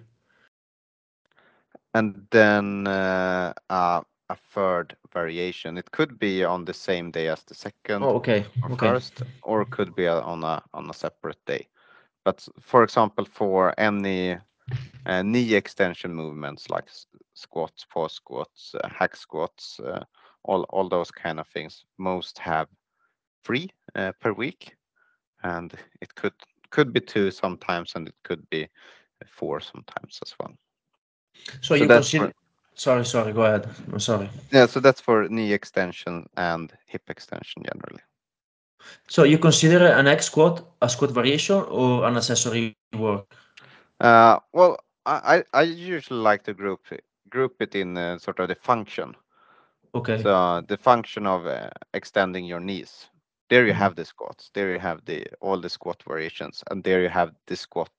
And then uh, uh, a third variation. It could be on the same day as the second oh, okay. or okay. first, or could be on a on a separate day. But for example, for any uh, knee extension movements like squats, pause squats, uh, hack squats, uh, all all those kind of things, most have three uh, per week, and it could could be two sometimes, and it could be four sometimes as well. So, so you consider. Sorry, sorry. Go ahead. I'm sorry. Yeah, so that's for knee extension and hip extension generally. So you consider an hack squat a squat variation or an accessory work? Uh, well, I, I usually like to group group it in uh, sort of the function. Okay. So the function of uh, extending your knees. There you mm-hmm. have the squats. There you have the all the squat variations, and there you have the squat.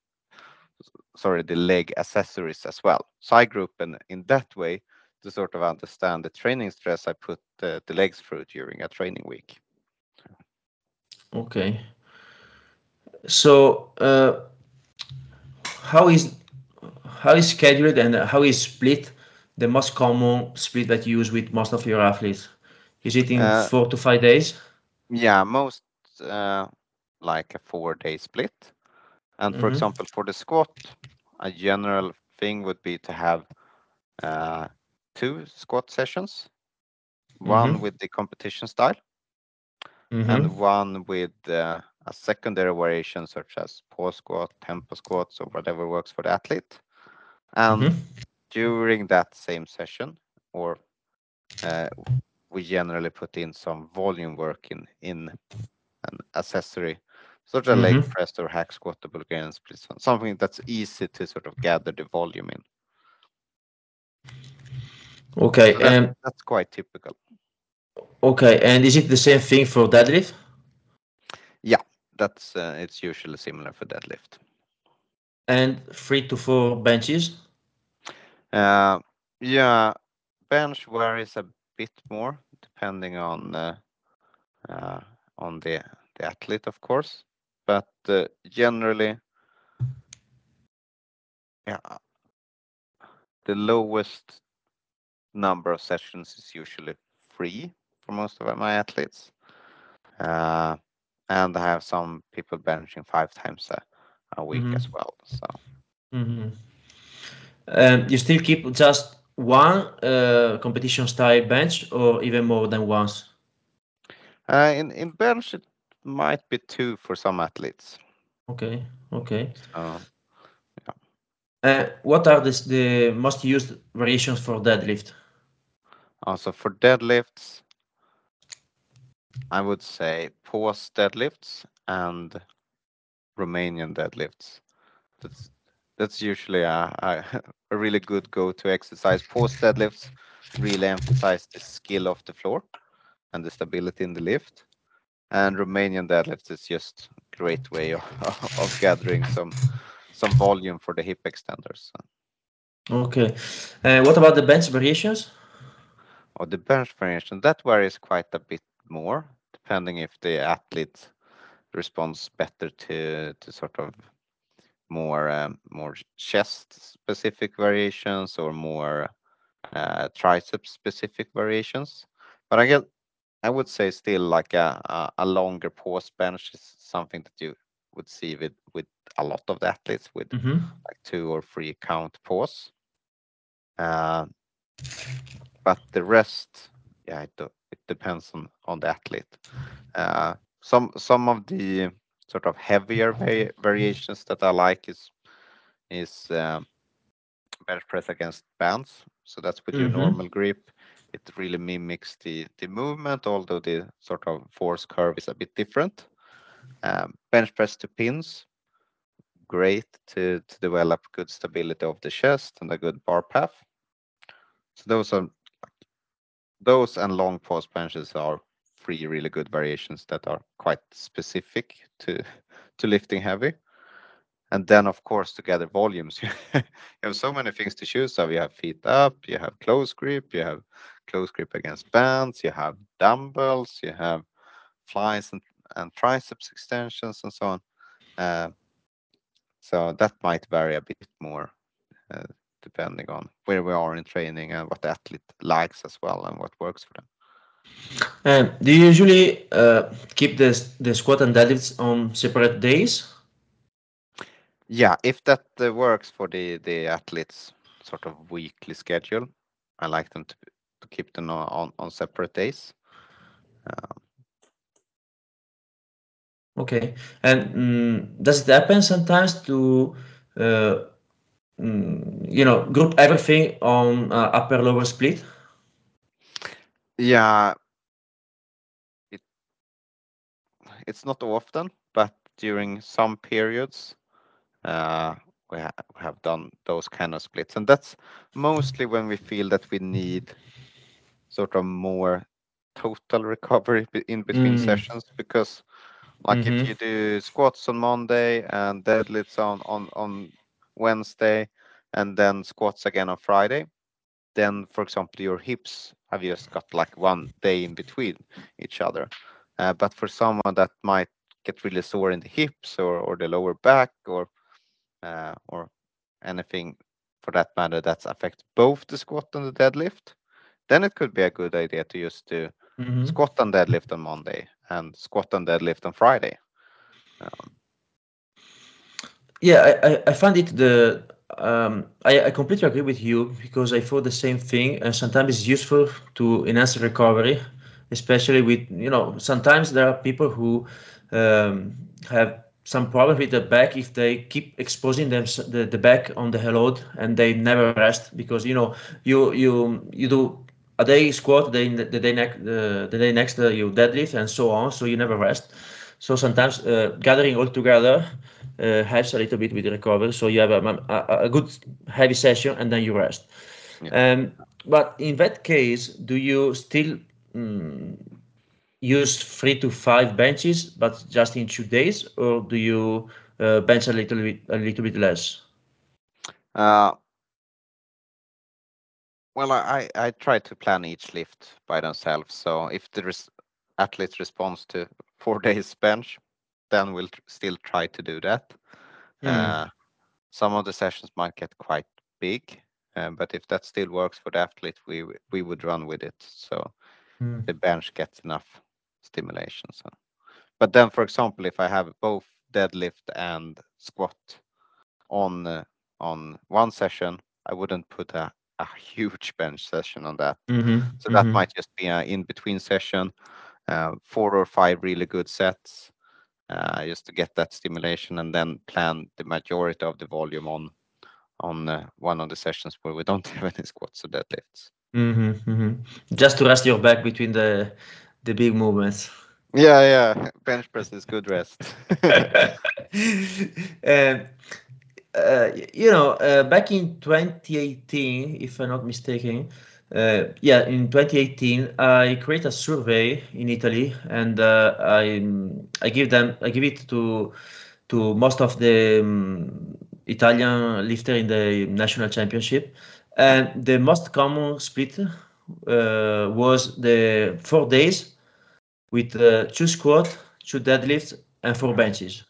Sorry, the leg accessories as well. So I group in in that way to sort of understand the training stress I put uh, the legs through during a training week. Okay. So uh, how is how is scheduled and how is split the most common split that you use with most of your athletes? Is it in uh, four to five days? Yeah, most uh, like a four day split. And for mm-hmm. example, for the squat, a general thing would be to have uh, two squat sessions, one mm-hmm. with the competition style, mm-hmm. and one with uh, a secondary variation such as pause squat, tempo squats, or whatever works for the athlete. And Mhm. during that same session, or uh, we generally put in some volume work in in an accessory, sort of leg Mhm. press or hack squat or Bulgarian split, so- something that's easy to sort of gather the volume in. Okay. So that's And that's quite typical. okay. And is it the same thing for deadlift? Yeah, that's uh, it's usually similar for deadlift. And three to four benches? Uh, yeah, bench varies a bit more depending on uh, uh, on the the athlete, of course, but uh, generally, yeah, the lowest number of sessions is usually three for most of my athletes, uh, and I have some people benching five times a, a week as well. So Mhm. Um, you still keep just one uh, competition style bench or even more than once? uh, in in bench it might be two for some athletes. Okay. Okay. So Uh, what are the, the most used variations for deadlift? also for deadlifts, I would say pause deadlifts and Romanian deadlifts. That's that's usually a, a, *laughs* a really good go-to exercise. Pause deadlifts really emphasize the skill of the floor and the stability in the lift. And Romanian deadlifts is just a great way of, *laughs* of gathering some some volume for the hip extenders. Okay. Uh, what about the bench variations? Or the bench variation, that varies quite a bit more depending if the athlete responds better to to sort of more um, more chest specific variations or more uh, tricep specific variations. But I get I would say still like a, longer pause bench is something that you would see with with a lot of the athletes with Mm-hmm. like two or three count pause. Uh, but the rest, yeah, it, it depends on on the athlete. Uh, some some of the sort of heavier va- variations that I like is is um, bench press against bands. So that's with your Mm-hmm. normal grip. It really mimics the the movement, although the sort of force curve is a bit different. Um, bench press to pins, great to to develop good stability of the chest and a good bar path. So those are those and long pause benches are three really good variations that are quite specific to *laughs* to lifting heavy. And then, of course, to gather volumes, *laughs* you have so many things to choose So You have feet up, you have close grip, you have close grip against bands, you have dumbbells, you have flies and, and triceps extensions, and so on. Uh, so that might vary a bit more uh, depending on where we are in training and what the athlete likes as well and what works for them. And do you usually uh, keep the the squat and deadlifts on separate days? Yeah, if that uh, works for the the athletes' sort of weekly schedule, I like them to, to keep them on, on, separate days. Okay. And mm, does it happen sometimes to uh, mm, you know group everything on uh, upper lower split? Yeah, it it's not often, but during some periods, uh, we, ha- we have done those kind of splits, and that's mostly when we feel that we need sort of more total recovery in between Mm. sessions because like if Mm-hmm. you do squats on monday and deadlifts on on on wednesday and then squats again on friday then for example your hips have just got like one day in between each other uh, but for someone that might get really sore in the hips or, or the lower back or uh, or anything for that matter that affects both the squat and the deadlift then it could be a good idea to just do Mm-hmm. squat and deadlift on monday and squat and deadlift on friday um, Yeah, I, I, find it the um, I, I completely agree with you because I thought the same thing, and sometimes it's useful to enhance recovery, especially with you know sometimes there are people who um, have some problem with the back if they keep exposing them the, the back on the load and they never rest because you know you you you do a day squat the, the day next the, the day next uh, you deadlift and so on so you never rest so sometimes uh, gathering all together uh, helps a little bit with recovery so you have a, a, a good heavy session and then you rest yeah. um, but in that case do you still um, use three to five benches, but just in two days, or do you uh, bench a little bit a little bit less? Well, I I try to plan each lift by themselves. So if the res- athlete responds to *laughs* four days bench, then we'll still try to do that. Mm. Uh, some of the sessions might get quite big, uh, but if that still works for the athlete, we we would run with it. So mm. the bench gets enough stimulation. So, but then, for example, if I have both deadlift and squat on uh, on one session, I wouldn't put a, a huge bench session on that. Mm-hmm. So that mm-hmm. might just be an in between session, uh, four or five really good sets, uh, just to get that stimulation, and then plan the majority of the volume on on uh, one of the sessions where we don't *laughs* have any squats or deadlifts. Mm-hmm, mm-hmm. Just to rest your back between the the big movements. Yeah, yeah. Bench press is good rest. and *laughs* *laughs* uh, you know, uh, back in 2018, if I'm not mistaken, uh, yeah, in 2018, I create a survey in Italy, and uh, I I give them I give it to to most of the um, Italian lifter in the national championship, and the most common split uh, was the four days with uh, two squat, two deadlifts, and four benches.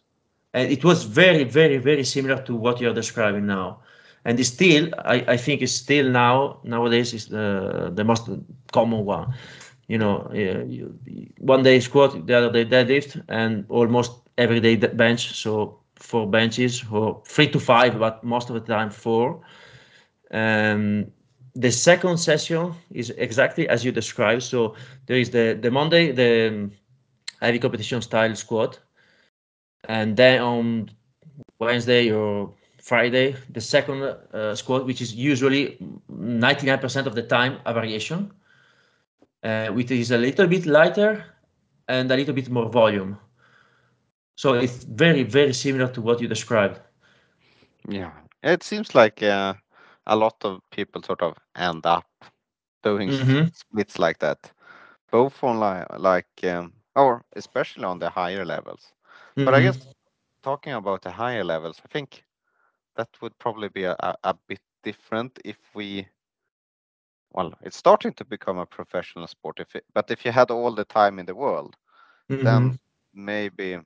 And it was very, very, very similar to what you're describing now. And it's still, I, I think, it's still now nowadays is the the most common one. You know, you, one day squat, the other day deadlift, and almost every day bench. So four benches or three to five, but most of the time four. Um, the second session is exactly as you described. So there is the the Monday the heavy competition style squat, and then on Wednesday or Friday the second uh, squat, which is usually 99% of the time a variation, uh, which is a little bit lighter and a little bit more volume. So it's very very similar to what you described. Yeah, it seems like. Uh a lot of people sort of end up doing mm-hmm. splits like that, both on like, like um, or especially on the higher levels. Mm-hmm. But I guess mm-hmm. talking about the higher levels, I think that would probably be a, a, a bit different if we well it's starting to become a professional sport if it, but if you had all the time in the world mm-hmm. then maybe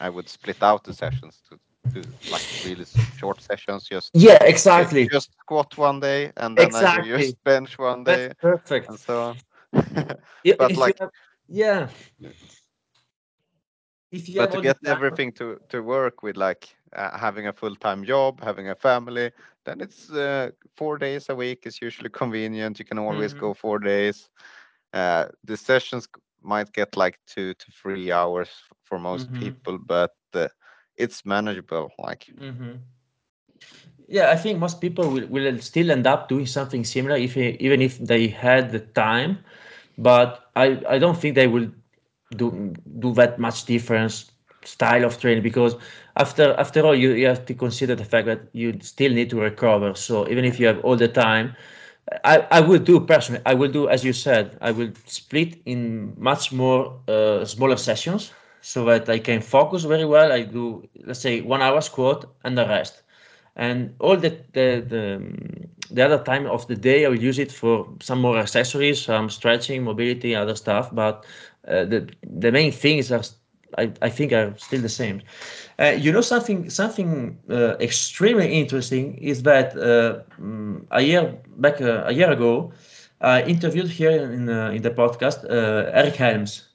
i would split out the sessions to do like really short sessions. Just yeah, exactly. Just squat one day, and then exactly. I do just bench one day. That's perfect. And so on. *laughs* but like, yeah. If you but to get everything to to work with like uh, having a full time job, having a family, then it's uh, four days a week is usually convenient. You can always mm-hmm. go four days. Uh, the sessions might get like two to three hours for most mm-hmm. people, but uh, it's manageable like mm-hmm. yeah i think most people will, will still end up doing something similar if even if they had the time but i i don't think they will do do that much difference style of training because after after all you, you have to consider the fact that you still need to recover so even if you have all the time I, I will do personally i will do as you said i will split in much more uh, smaller sessions so that I can focus very well. I do, let's say, one hour squat and the rest. And all the, the, the, the other time of the day, I will use it for some more accessories, some stretching, mobility, other stuff. But uh, the, the main things are, I, I think, are still the same. Uh, you know something something uh, extremely interesting is that uh, mm, a year back uh, a year ago, I interviewed here in uh, in the podcast uh, Eric Helms,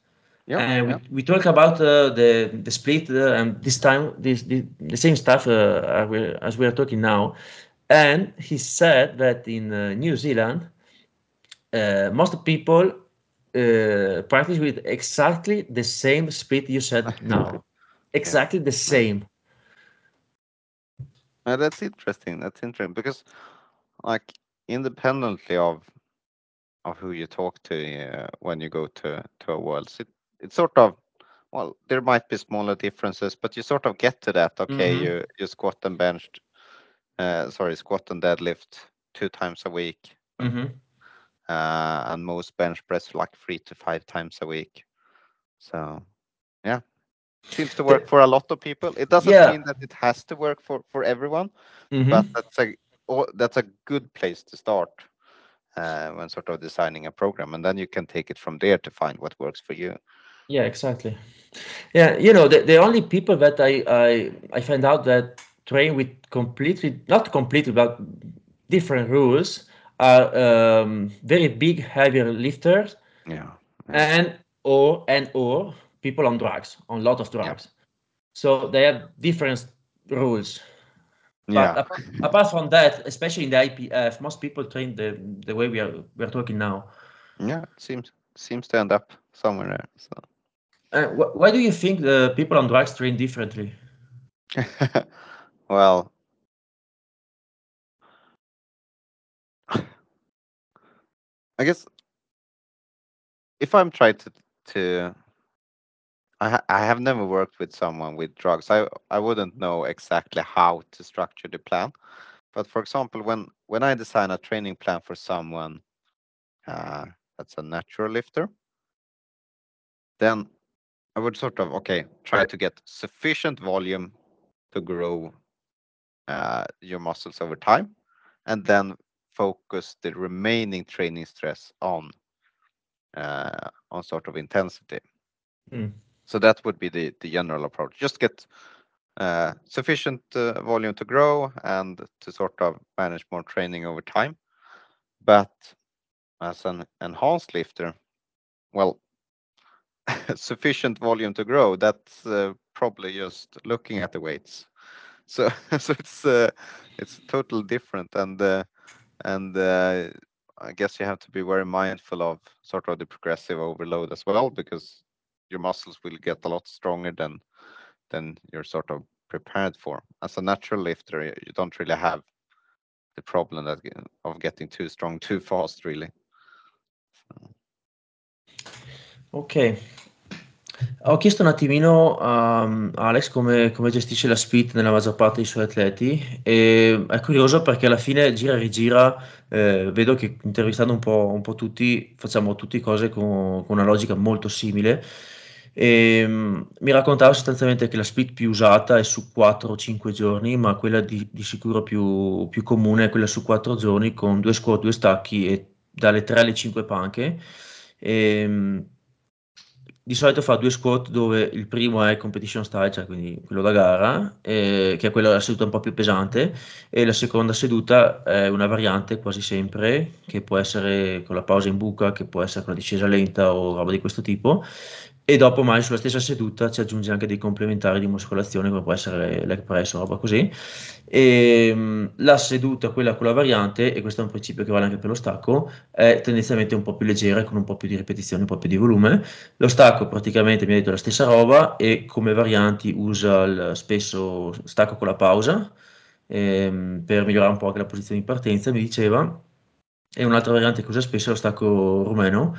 yeah, and yeah. we, we talk about uh, the the split uh, and this time this, this the same stuff uh, as we are talking now and he said that in uh, new zealand uh, most people uh, practice with exactly the same speed you said *laughs* now exactly the same. Uh, that's interesting. That's interesting because, like, independently of of who you talk to uh, when you go to to a world, it it's sort of well, there might be smaller differences, but you sort of get to that. Okay, Mhm. you you squat and benched, uh, sorry, squat and deadlift two times a week, hmm uh, and most bench press like three to five times a week. So, yeah, seems to work for a lot of people. It doesn't Yeah. mean that it has to work for for everyone, Mhm. but that's a that's a good place to start uh, when sort of designing a program, and then you can take it from there to find what works for you. Yeah, exactly. Yeah, you know, the, the only people that I, I I find out that train with completely not completely but different rules are um, very big heavier lifters Yeah, yeah, and or and or people on drugs on a lot of yeah, drugs. So they have different rules. But yeah, apart, apart from that, especially in the IPF, most people train the the way we are we are talking now. yeah. It seems seems to end up somewhere there. So. Uh, wh- why do you think the people on drugs train differently? *laughs* well, I guess if I'm trying to to I ha- I have never worked with someone with drugs. I I wouldn't know exactly how to structure the plan. But for example, when when I design a training plan for someone uh, that's a natural lifter, then I would sort of okay try to get sufficient volume to grow uh, your muscles over time, and then focus the remaining training stress on uh, on sort of intensity. Mm. So that would be the the general approach. Just get uh, sufficient uh, volume to grow and to sort of manage more training over time. But as an enhanced lifter, well, *laughs* sufficient volume to grow, that's uh, probably just looking at the weights. So *laughs* so it's uh, it's totally different and uh, and uh, I guess you have to be very mindful of sort of the progressive overload as well because your muscles will get a lot stronger than than you're sort of prepared for. As a natural lifter, you don't really have the problem that of getting too strong too fast, really. Ok. Ho chiesto un attimino a a Alex come, come gestisce la split nella maggior parte dei suoi atleti e è curioso perché alla fine gira e rigira eh, vedo che intervistando un po', un po' tutti facciamo tutte cose con, con una logica molto simile. E mm, mi raccontava sostanzialmente che la split più usata è su 4 o 5 giorni ma quella di, di sicuro più, più comune è quella su 4 giorni con due squat, due stacchi e dalle 3 alle 5 panche. E, di solito fa due squat dove il primo è competition style, cioè quindi quello da gara, eh, che è quella la seduta un po' più pesante, e la seconda seduta è una variante quasi sempre, che può essere con la pausa in buca, che può essere con la discesa lenta o roba di questo tipo, e dopo mai sulla stessa seduta ci aggiunge anche dei complementari di muscolazione, come può essere leg press o roba così. E, mh, la seduta, quella con la variante, e questo è un principio che vale anche per lo stacco, è tendenzialmente un po' più leggera, con un po' più di ripetizioni, un po' più di volume. Lo stacco praticamente mi ha detto la stessa roba e come varianti usa il spesso stacco con la pausa ehm, per migliorare un po' anche la posizione di partenza, mi diceva. E un'altra variante che usa spesso è lo stacco rumeno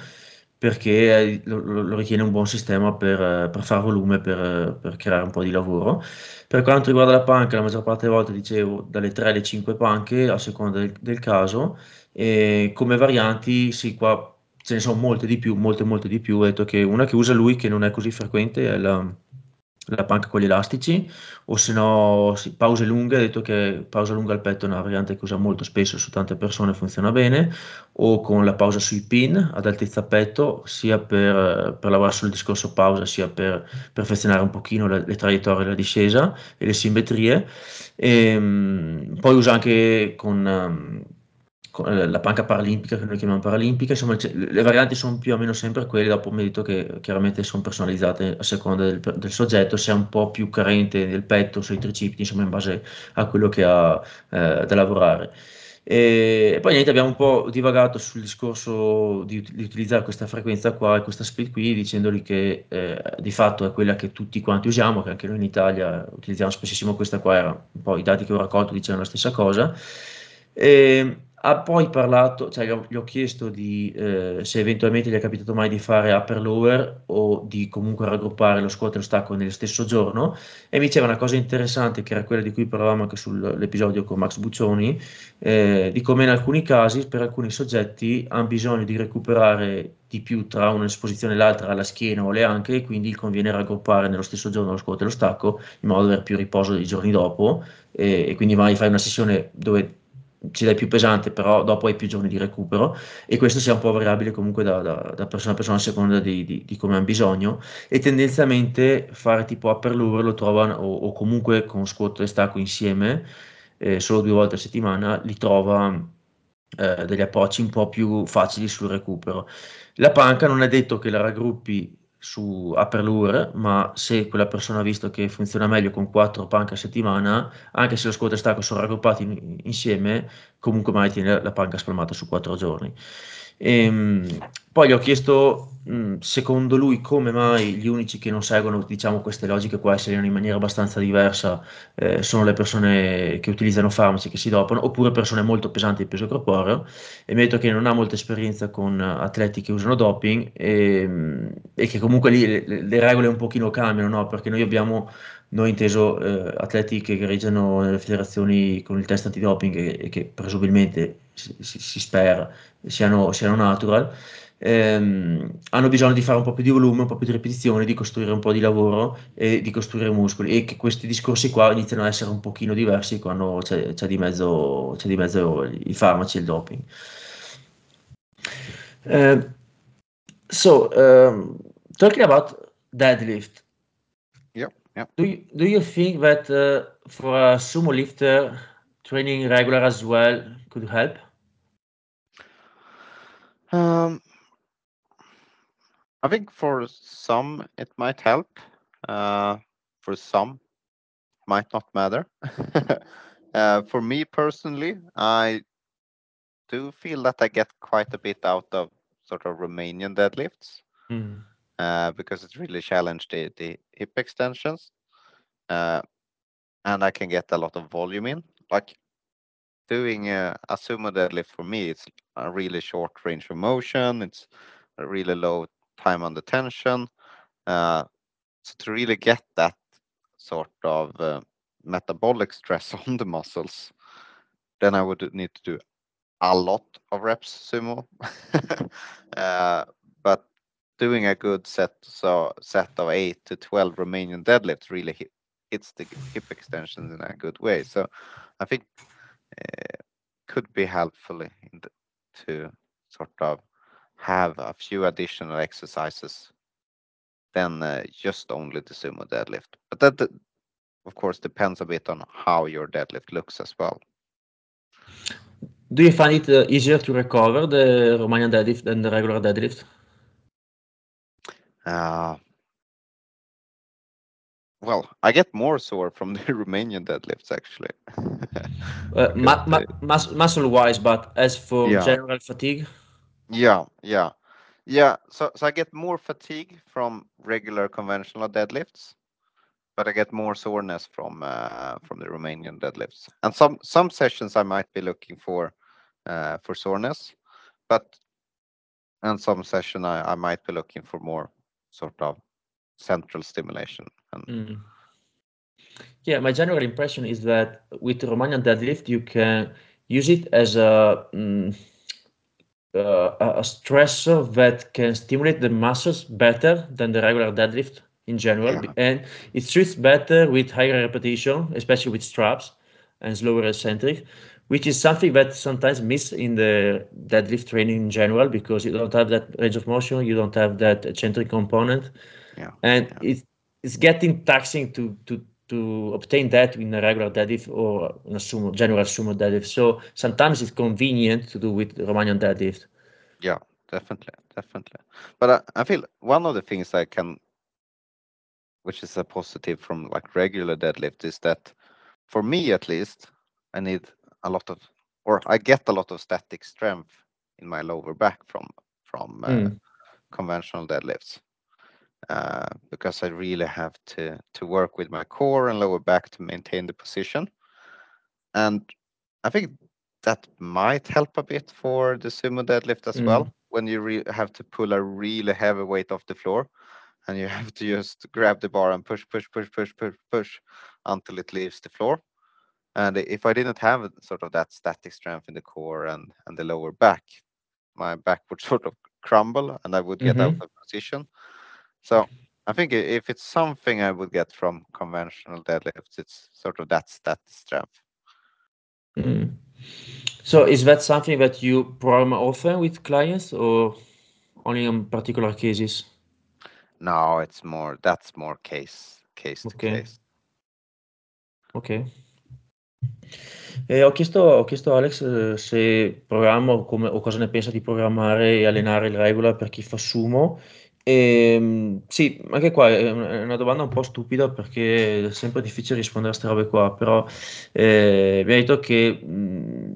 perché è- lo, lo- ritiene un buon sistema per, eh, per far volume, per, per creare un po' di lavoro. Per quanto riguarda la panca, la maggior parte delle volte dicevo dalle 3 alle 5 panche a seconda del, del caso. E come varianti, sì, qua ce ne sono molte di più, molte, molte di più. Ho detto che una che usa lui, che non è così frequente, è la, la panca con gli elastici, o se no, sì, pause lunghe. Ha detto che pausa lunga al petto è una variante che usa molto spesso su tante persone, funziona bene, o con la pausa sui pin ad altezza petto, sia per, per lavorare sul discorso pausa, sia per perfezionare un pochino le, le traiettorie della discesa e le simmetrie. E, mh, poi usa anche con, ehm, eh, la panca paralimpica, che noi chiamiamo paralimpica, insomma le varianti sono più o meno sempre quelle, dopo mi detto che chiaramente sono personalizzate a seconda del, del soggetto, se è un po' più carente nel petto, sui tricipiti, insomma in base a quello che ha eh, da lavorare. E poi niente, abbiamo un po' divagato sul discorso di, di utilizzare questa frequenza qua e questa split qui, dicendogli che eh, di fatto è quella che tutti quanti usiamo, che anche noi in Italia utilizziamo spessissimo questa qua, era un po' i dati che ho raccolto dicevano la stessa cosa. E, ha poi parlato, cioè gli ho, chiesto di, eh, se eventualmente gli è capitato mai di fare upper lower o di comunque raggruppare lo squat e lo stacco nello stesso giorno. E mi diceva una cosa interessante che era quella di cui parlavamo anche sull'episodio con Max Buccioni, eh, di come in alcuni casi per alcuni soggetti hanno bisogno di recuperare di più tra un'esposizione e l'altra alla schiena o alle anche e quindi conviene raggruppare nello stesso giorno lo squat e lo stacco in modo da avere più riposo i giorni dopo e, e quindi magari fai una sessione dove ci dai più pesante, però dopo hai più giorni di recupero e questo sia un po' variabile comunque da, da, da persona a persona a seconda di, di, di, come hanno bisogno e tendenzialmente fare tipo upper lower lo trovano o, o comunque con squat e stacco insieme eh, solo due volte a settimana li trova eh, degli approcci un po' più facili sul recupero. La panca non è detto che la raggruppi su upper lure, ma se quella persona ha visto che funziona meglio con quattro panche a settimana, anche se lo squat e stacco sono raggruppati in, insieme, comunque mai tiene la panca spalmata su quattro giorni. Ehm, poi gli ho chiesto, secondo lui, come mai gli unici che non seguono, diciamo, queste logiche qua e in maniera abbastanza diversa eh, sono le persone che utilizzano farmaci, che si dopano, oppure persone molto pesanti di peso corporeo. E mi ha detto che non ha molta esperienza con atleti che usano doping e, e che comunque lì le, le, regole un pochino cambiano, no? Perché noi abbiamo noi inteso eh, atleti che gareggiano nelle federazioni con il test antidoping e, e che presumibilmente si, si, si spera siano, siano natural, ehm, hanno bisogno di fare un po' più di volume, un po' più di ripetizioni, di costruire un po' di lavoro e di costruire muscoli e che questi discorsi qua iniziano a essere un pochino diversi quando c'è, c'è, di, mezzo, c'è di mezzo i farmaci e il doping. Uh, so, um, talking about deadlift, yeah. Do you, do you think that uh, for a sumo lifter, training regular as well could help? Um, I think for some it might help. Uh, for some, might not matter. *laughs* uh, for me personally, I do feel that I get quite a bit out of sort of Romanian deadlifts Mm. Uh, because it really challenged the, the hip extensions. Uh, and I can get a lot of volume in. Like doing a, a sumo deadlift for me, it's a really short range of motion. It's a really low time under tension. Uh, so to really get that sort of uh, metabolic stress *laughs* on the muscles, then I would need to do a lot of reps sumo. *laughs* uh, doing a good set so set of eight to twelve Romanian deadlifts really hit, hits the hip extensions in a good way. So I think uh, could be helpful the, to sort of have a few additional exercises than uh, just only the sumo deadlift. But that, of course, depends a bit on how your deadlift looks as well. Do you find it uh, easier to recover the Romanian deadlift than the regular deadlift? Uh, well, I get more sore from *laughs* the Romanian deadlifts actually. *laughs* uh, ma- ma- mus- muscle wise, but as for yeah. general fatigue? Yeah, yeah, yeah. So, so I get more fatigue from regular conventional deadlifts, but I get more soreness from uh, from the Romanian deadlifts. And some some sessions I might be looking for uh, for soreness, but and some session I, I might be looking for more sort of central stimulation. And Mm. Yeah, my general impression is that with Romanian deadlift, you can use it as a mm, uh, a stressor that can stimulate the muscles better than the regular deadlift in general, Yeah. and it suits better with higher repetition, especially with straps and slower eccentric, which is something that sometimes miss in the deadlift training in general because you don't have that range of motion, you don't have that eccentric component, yeah, and yeah. it's it's getting taxing to to to obtain that in a regular deadlift or in a sumo general sumo deadlift. So sometimes it's convenient to do with Romanian deadlift. Yeah, definitely, definitely. But I, I feel one of the things I can, which is a positive from like regular deadlift, is that for me at least, I need a lot of or I get a lot of static strength in my lower back from from uh, Mm. conventional deadlifts uh, because I really have to to work with my core and lower back to maintain the position. And I think that might help a bit for the sumo deadlift as well Mm. when you re- have to pull a really heavy weight off the floor and you have to just grab the bar and push push push push push push until it leaves the floor. And if I didn't have sort of that static strength in the core and and the lower back, my back would *laughs* sort of crumble and I would get out Mhm. of position. So I think if it's something I would get from conventional deadlifts, it's sort of that static strength. Mm. So is that something that you program often with clients or only in particular cases? No, it's more that's more case case to Okay, case. ok. E ho chiesto, ho chiesto a Alex eh, se programma o, come- o cosa ne pensa di programmare e allenare il regular per chi fa sumo. E, sì, anche qua è una domanda un po' stupida perché è sempre difficile rispondere a queste robe qua, però eh, mi ha detto che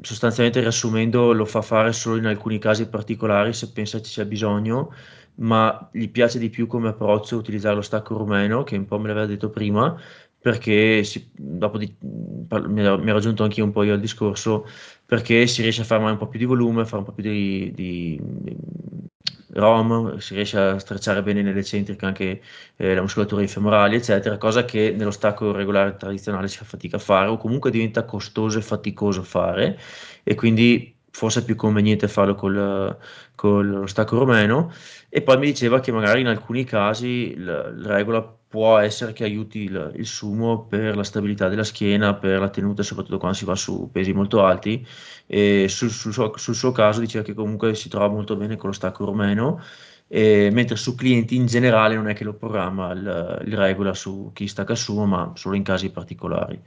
sostanzialmente riassumendo lo fa fare solo in alcuni casi particolari se pensa ci sia bisogno, ma gli piace di più come approccio utilizzare lo stacco rumeno, che un po' me l'aveva detto prima perché si, dopo di, mi ero, mi ero aggiunto anche io un po' io al discorso, perché si riesce a fare un po' più di volume, fare un po' più di, di, di ROM, si riesce a strecciare bene nell'eccentrica anche eh, la muscolatura femorali, eccetera, cosa che nello stacco regolare tradizionale si fa fatica a fare o comunque diventa costoso e faticoso fare e quindi forse è più conveniente farlo col, con lo stacco romeno. E poi mi diceva che magari in alcuni casi il, il regola può essere che aiuti il, il sumo per la stabilità della schiena, per la tenuta, soprattutto quando si va su pesi molto alti. E sul, sul suo, sul suo caso diceva che comunque si trova molto bene con lo stacco romeno, e, mentre su clienti in generale non è che lo programma il, il regola su chi stacca sumo, ma solo in casi particolari.